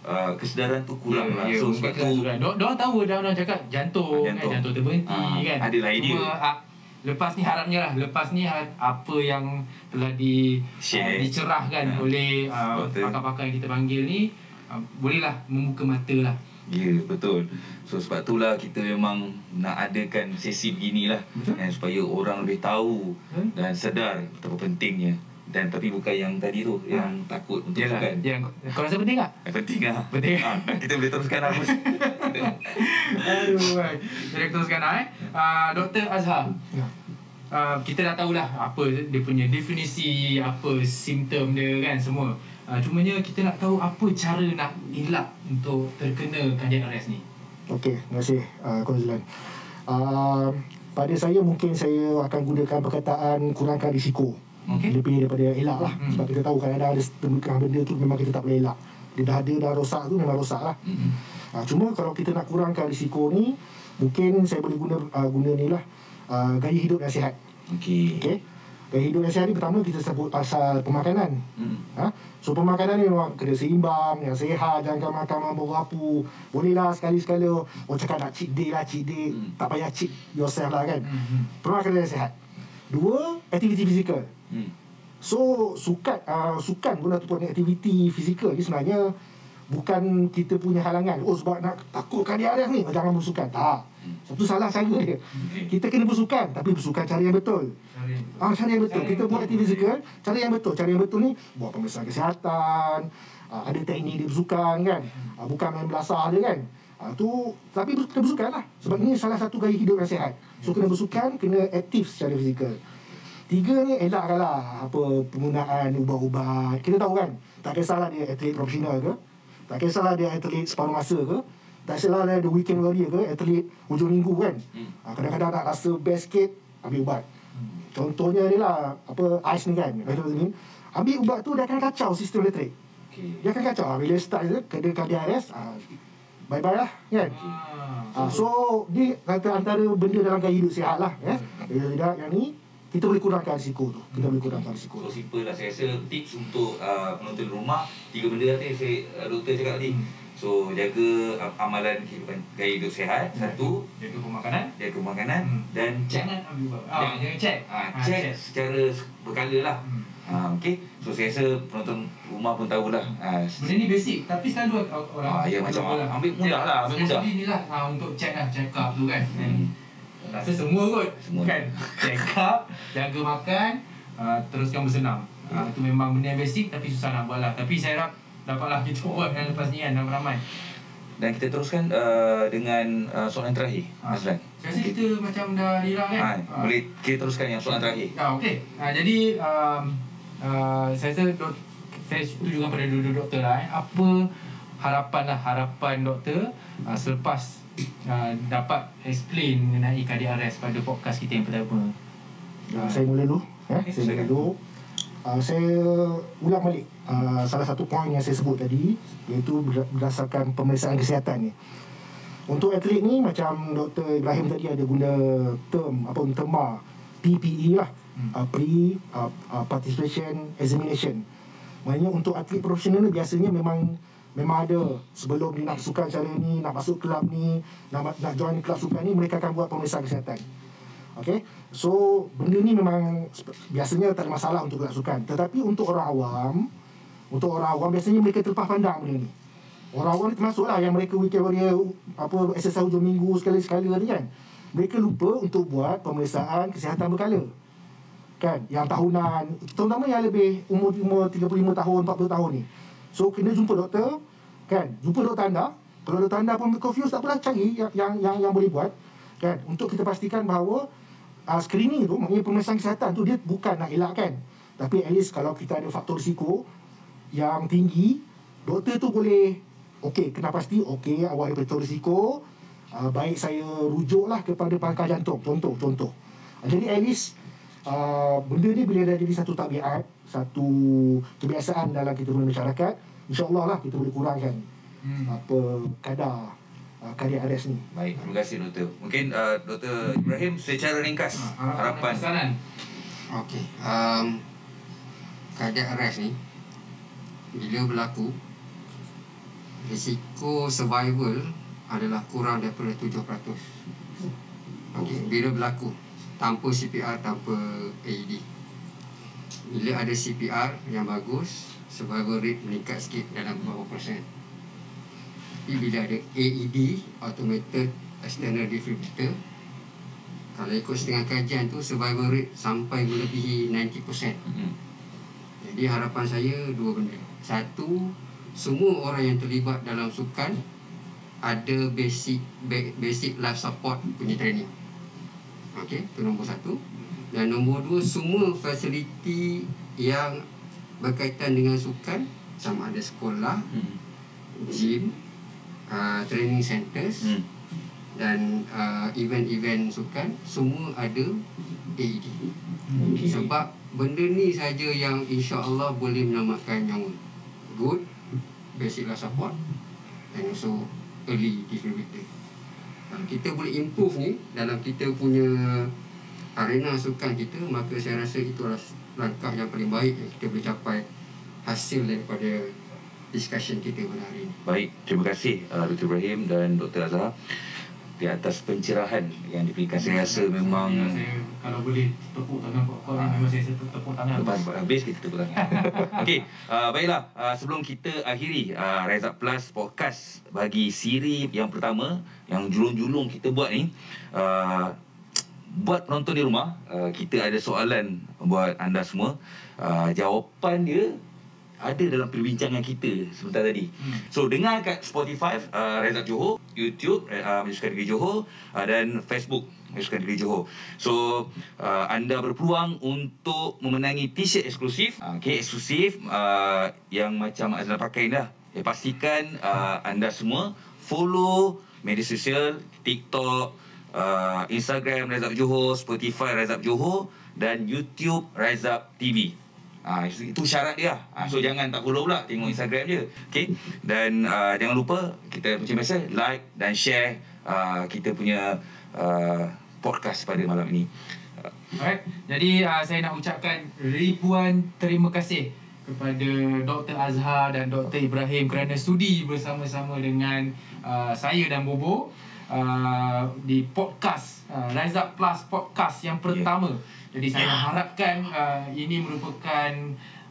uh, kesedaran tu kurang lah. Ya, So sebab tu Dia orang tahu dah orang cakap jantung, Ah, jantung. jantung. kan jantung terberhenti Ah, kan. adalah idea. Cuma ah, lepas ni harapnya lah lepas ni apa yang telah di Share. uh, dicerahkan Ah. oleh uh, Betul. pakar-pakar yang kita panggil ni uh, bolehlah membuka mata lah. Ya betul So sebab itulah kita memang nak adakan sesi beginilah kan, Supaya orang lebih tahu Hmm. dan sedar betapa pentingnya Dan tapi bukan yang tadi tu Yang takut untuk Yalah, sukan yang kau rasa penting tak? Eh, Penting lah *laughs* Penting. ha, Kita boleh teruskan lah Mus *laughs* Aduh. Jadi teruskan lah eh. Uh, Dr. Azhar. Uh, kita dah tahulah apa dia punya definisi, apa simptom dia kan semua. Uh, cumanya kita nak tahu apa cara nak elak untuk terkena cardiac arrest ni. Okey, terima kasih uh, Konsulan. Uh, pada saya mungkin saya akan gunakan perkataan kurangkan risiko. Okey. Lebih daripada elak lah. Hmm. Sebab kita tahu kadang-kadang ada setengah benda tu memang kita tak boleh elak. Dia dah ada, dah rosak tu memang rosak lah. Hmm. Uh, cuma kalau kita nak kurangkan risiko ni, mungkin saya boleh guna uh, guna ni lah. Uh, gaya hidup yang sihat. Okey Okay. Gaya hidup yang sihat ni pertama kita sebut pasal pemakanan. Hmm. Ha? So pemakanan ni memang kena seimbang, yang sihat, jangan makan mabuk rapu. Boleh lah sekali-sekala orang cakap nak cheat day lah, cheat day. Hmm. Tak payah cheat yourself lah kan. Pemakanan yang sihat. Dua, aktiviti fizikal. Hmm. So sukan uh, sukan pun ataupun aktiviti fizikal ni sebenarnya bukan kita punya halangan. Oh sebab nak takutkan dia ada ni jangan bersukan. Tak. Satu salah cara dia. Kita kena bersukan tapi bersukan cara yang betul. Ah cara yang betul. Kita buat aktiviti fizikal cara yang betul. Cara yang betul ni buat pemeriksaan kesihatan, uh, ada teknik dia bersukan kan. Uh, bukan main belasah dia kan. Uh, tu tapi kena bersukan lah. Sebab ini salah satu gaya hidup yang sihat. So kena bersukan, kena aktif secara fizikal. Tiga ni elakkanlah apa penggunaan ubat-ubat. Kita tahu kan, tak kisahlah dia atlet profesional ke, tak kisahlah dia atlet separuh masa ke, tak kisahlah dia weekend warrior ke, atlet hujung minggu kan. Ha, kadang-kadang nak rasa best sikit, ambil ubat. Contohnya ni lah, apa ice ni kan, ni. Ambil ubat tu dia akan kacau sistem elektrik. Dia akan kacau. Ha, Bila start je, kena cardiac ha, bye-bye lah kan. Ha, so, dia kata antara benda dalam gaya hidup sihat lah. Eh. Bila tidak, yang ni, kita boleh kurangkan risiko tu. Kita boleh kurangkan risiko So simple lah saya rasa tips untuk uh, penonton rumah tiga benda tadi saya uh, doktor cakap tadi. So jaga uh, amalan kehidupan gaya hidup sihat satu jaga pemakanan jaga pemakanan dan check Jangan ambil ubat. Ah, jangan check. Ah, Ah, check check. secara berkala lah. Ah, okay. So saya rasa penonton rumah pun tahulah. Ah, Benda ni basic tapi selalu orang Ah, ya, macam orang- ambil mudah lah, ambil mudah. Ni lah ah, untuk check lah, check up tu kan. Hmm. Rasa semua kot. Semua. Kan? *laughs* Check up, jaga makan, uh, teruskan bersenam. Uh, itu memang benda yang basic tapi susah nak buat lah. Tapi saya harap dapatlah *laughs* kita buat yang lepas ni kan ramai-ramai. Dan kita teruskan uh, dengan uh, soalan terakhir, Azlan. Saya rasa kita macam dah hilang kan. Ha, boleh kita teruskan yang soalan terakhir. Ah, okey. Ah, jadi um, uh, saya rasa dok, saya setuju dengan pada dua doktor lah. Eh. Apa harapan lah harapan doktor uh, selepas uh, dapat explain mengenai arrest pada podcast kita yang pertama. Uh, saya mula dulu. Eh, Okey, saya mula dulu. Uh, saya ulang balik uh, salah satu poin yang saya sebut tadi iaitu ber- berdasarkan pemeriksaan kesihatan ni. Untuk atlet ni macam Dr. Ibrahim tadi ada guna term apa terma PPE lah. Uh, pre uh, uh, participation examination. Maknanya untuk atlet profesional ni biasanya memang memang ada. Sebelum dia nak sukan cara ni, nak masuk kelab ni, nak nak join kelab sukan ni mereka akan buat pemeriksaan kesihatan. Okay? So benda ni memang Biasanya tak ada masalah untuk kelab sukan Tetapi untuk orang awam Untuk orang awam Biasanya mereka terlepas pandang benda ni. Orang awam ni termasuk lah Yang mereka weekend warrior Apa exercise hujung minggu Sekali-sekala ni kan. Mereka lupa untuk buat Pemeriksaan kesihatan berkala. Kan? Yang tahunan Terutama yang lebih Umur, umur 35 tahun 40 tahun ni So kena jumpa doktor. Kan? Jumpa doktor anda. Kalau doktor anda pun confused Tak apalah cari yang, yang, yang, yang boleh buat. Kan? Untuk kita pastikan bahawa uh, screening tu maknanya pemeriksaan kesihatan tu dia bukan nak elakkan tapi at least kalau kita ada faktor risiko yang tinggi doktor tu boleh okey kena pasti okey awak ada faktor risiko. Uh, baik saya rujuklah kepada pakar jantung. Contoh contoh. Uh, jadi at least uh, benda ni bila dah jadi satu tabiat satu kebiasaan dalam kita punya masyarakat insyaallah lah kita boleh kurangkan Hmm. apa kadar uh, cardiac arrest ni Baik, terima kasih doktor. Mungkin uh, doktor Ibrahim secara ringkas harapan. Okey. Um, cardiac arrest ni bila berlaku risiko survival adalah kurang daripada 7%. Okey, bila berlaku tanpa CPR, tanpa AED. Bila ada CPR yang bagus, survival rate meningkat sikit dalam beberapa persen. Tapi bila ada AED, automated external defibrillator, kalau ikut setengah kajian tu survival rate sampai melebihi 90%. Jadi harapan saya dua benda. Satu, semua orang yang terlibat dalam sukan ada basic ba- basic life support punya training. Okey, itu nombor satu. Dan nombor dua, semua fasiliti yang berkaitan dengan sukan sama ada sekolah, gym, uh, training centers Hmm. dan uh, event-event sukan semua ada AED. Okay. Sebab benda ni saja yang insya-Allah boleh menyelamatkan nyawa. Good basic life support and also early defibrillator. Kalau kita boleh improve ni dalam kita punya arena sukan kita maka saya rasa itulah langkah yang paling baik yang kita boleh capai hasil daripada discussion kita pada hari ini. Baik, terima kasih uh, Dr. Ibrahim dan Dr. Azhar di atas pencerahan yang diberikan. Saya rasa memang Saya kalau boleh tepuk tangan popcorn ni memang saya tepuk tangan. Lepas habis kita tepuk tangan. *laughs* Okey, uh, baiklah uh, sebelum kita akhiri uh, Rise Up Plus podcast bagi siri yang pertama yang julung-julung kita buat ni uh, buat penonton di rumah uh, kita ada soalan buat anda semua. Uh, jawapan dia ada dalam perbincangan kita sebentar tadi. Hmm. So dengar kat Spotify uh, Reza Johor, YouTube uh, Menyusukan Negeri Johor uh, dan Facebook Menyusukan Negeri Johor. So uh, anda berpeluang untuk memenangi t-shirt eksklusif. Uh, okay, eksklusif uh, yang macam Azlan pakai lah. Ya, pastikan uh, anda semua follow media sosial TikTok, uh, Instagram Rise Up Johor, Spotify Rise Up Johor dan YouTube Rise Up TV. Ah itu, itu syarat dia. Ah so jangan tak follow pula tengok Instagram je. Okey. Dan uh, jangan lupa kita macam biasa like dan share uh, kita punya uh, podcast pada malam ini. Alright. Jadi uh, saya nak ucapkan ribuan terima kasih kepada Dr. Azhar dan Dr. Ibrahim kerana sudi bersama-sama dengan uh, saya dan Bobo uh, di podcast uh, Rise Up Plus podcast yang pertama. Yeah. Jadi saya yeah. harapkan uh, ini merupakan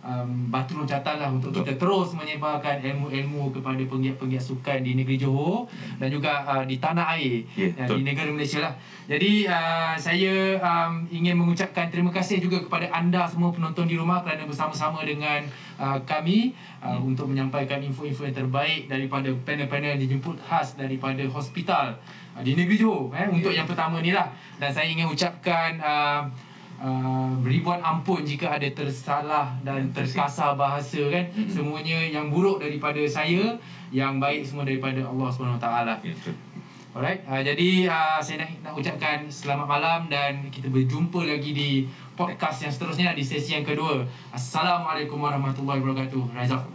um, batu loncatan lah untuk Betul. kita terus menyebarkan ilmu-ilmu kepada penggiat-penggiat sukan di negeri Johor dan juga uh, di tanah air yeah, uh, di negara Malaysia lah. Jadi uh, saya um, ingin mengucapkan terima kasih juga kepada anda semua penonton di rumah kerana bersama-sama dengan uh, kami uh, hmm. untuk menyampaikan info-info yang terbaik daripada panel-panel dijemput khas daripada hospital uh, di negeri Johor eh, yeah. untuk yang pertama ni lah. Dan saya ingin ucapkan uh, Uh, ribuan ampun jika ada tersalah dan terkasar bahasa kan? Mm-hmm. semuanya yang buruk daripada saya yang baik semua daripada Allah Subhanahu taala. Alright uh, jadi uh, saya nak, nak ucapkan selamat malam dan kita berjumpa lagi di podcast yang seterusnya di sesi yang kedua. Assalamualaikum warahmatullahi wabarakatuh. Raizal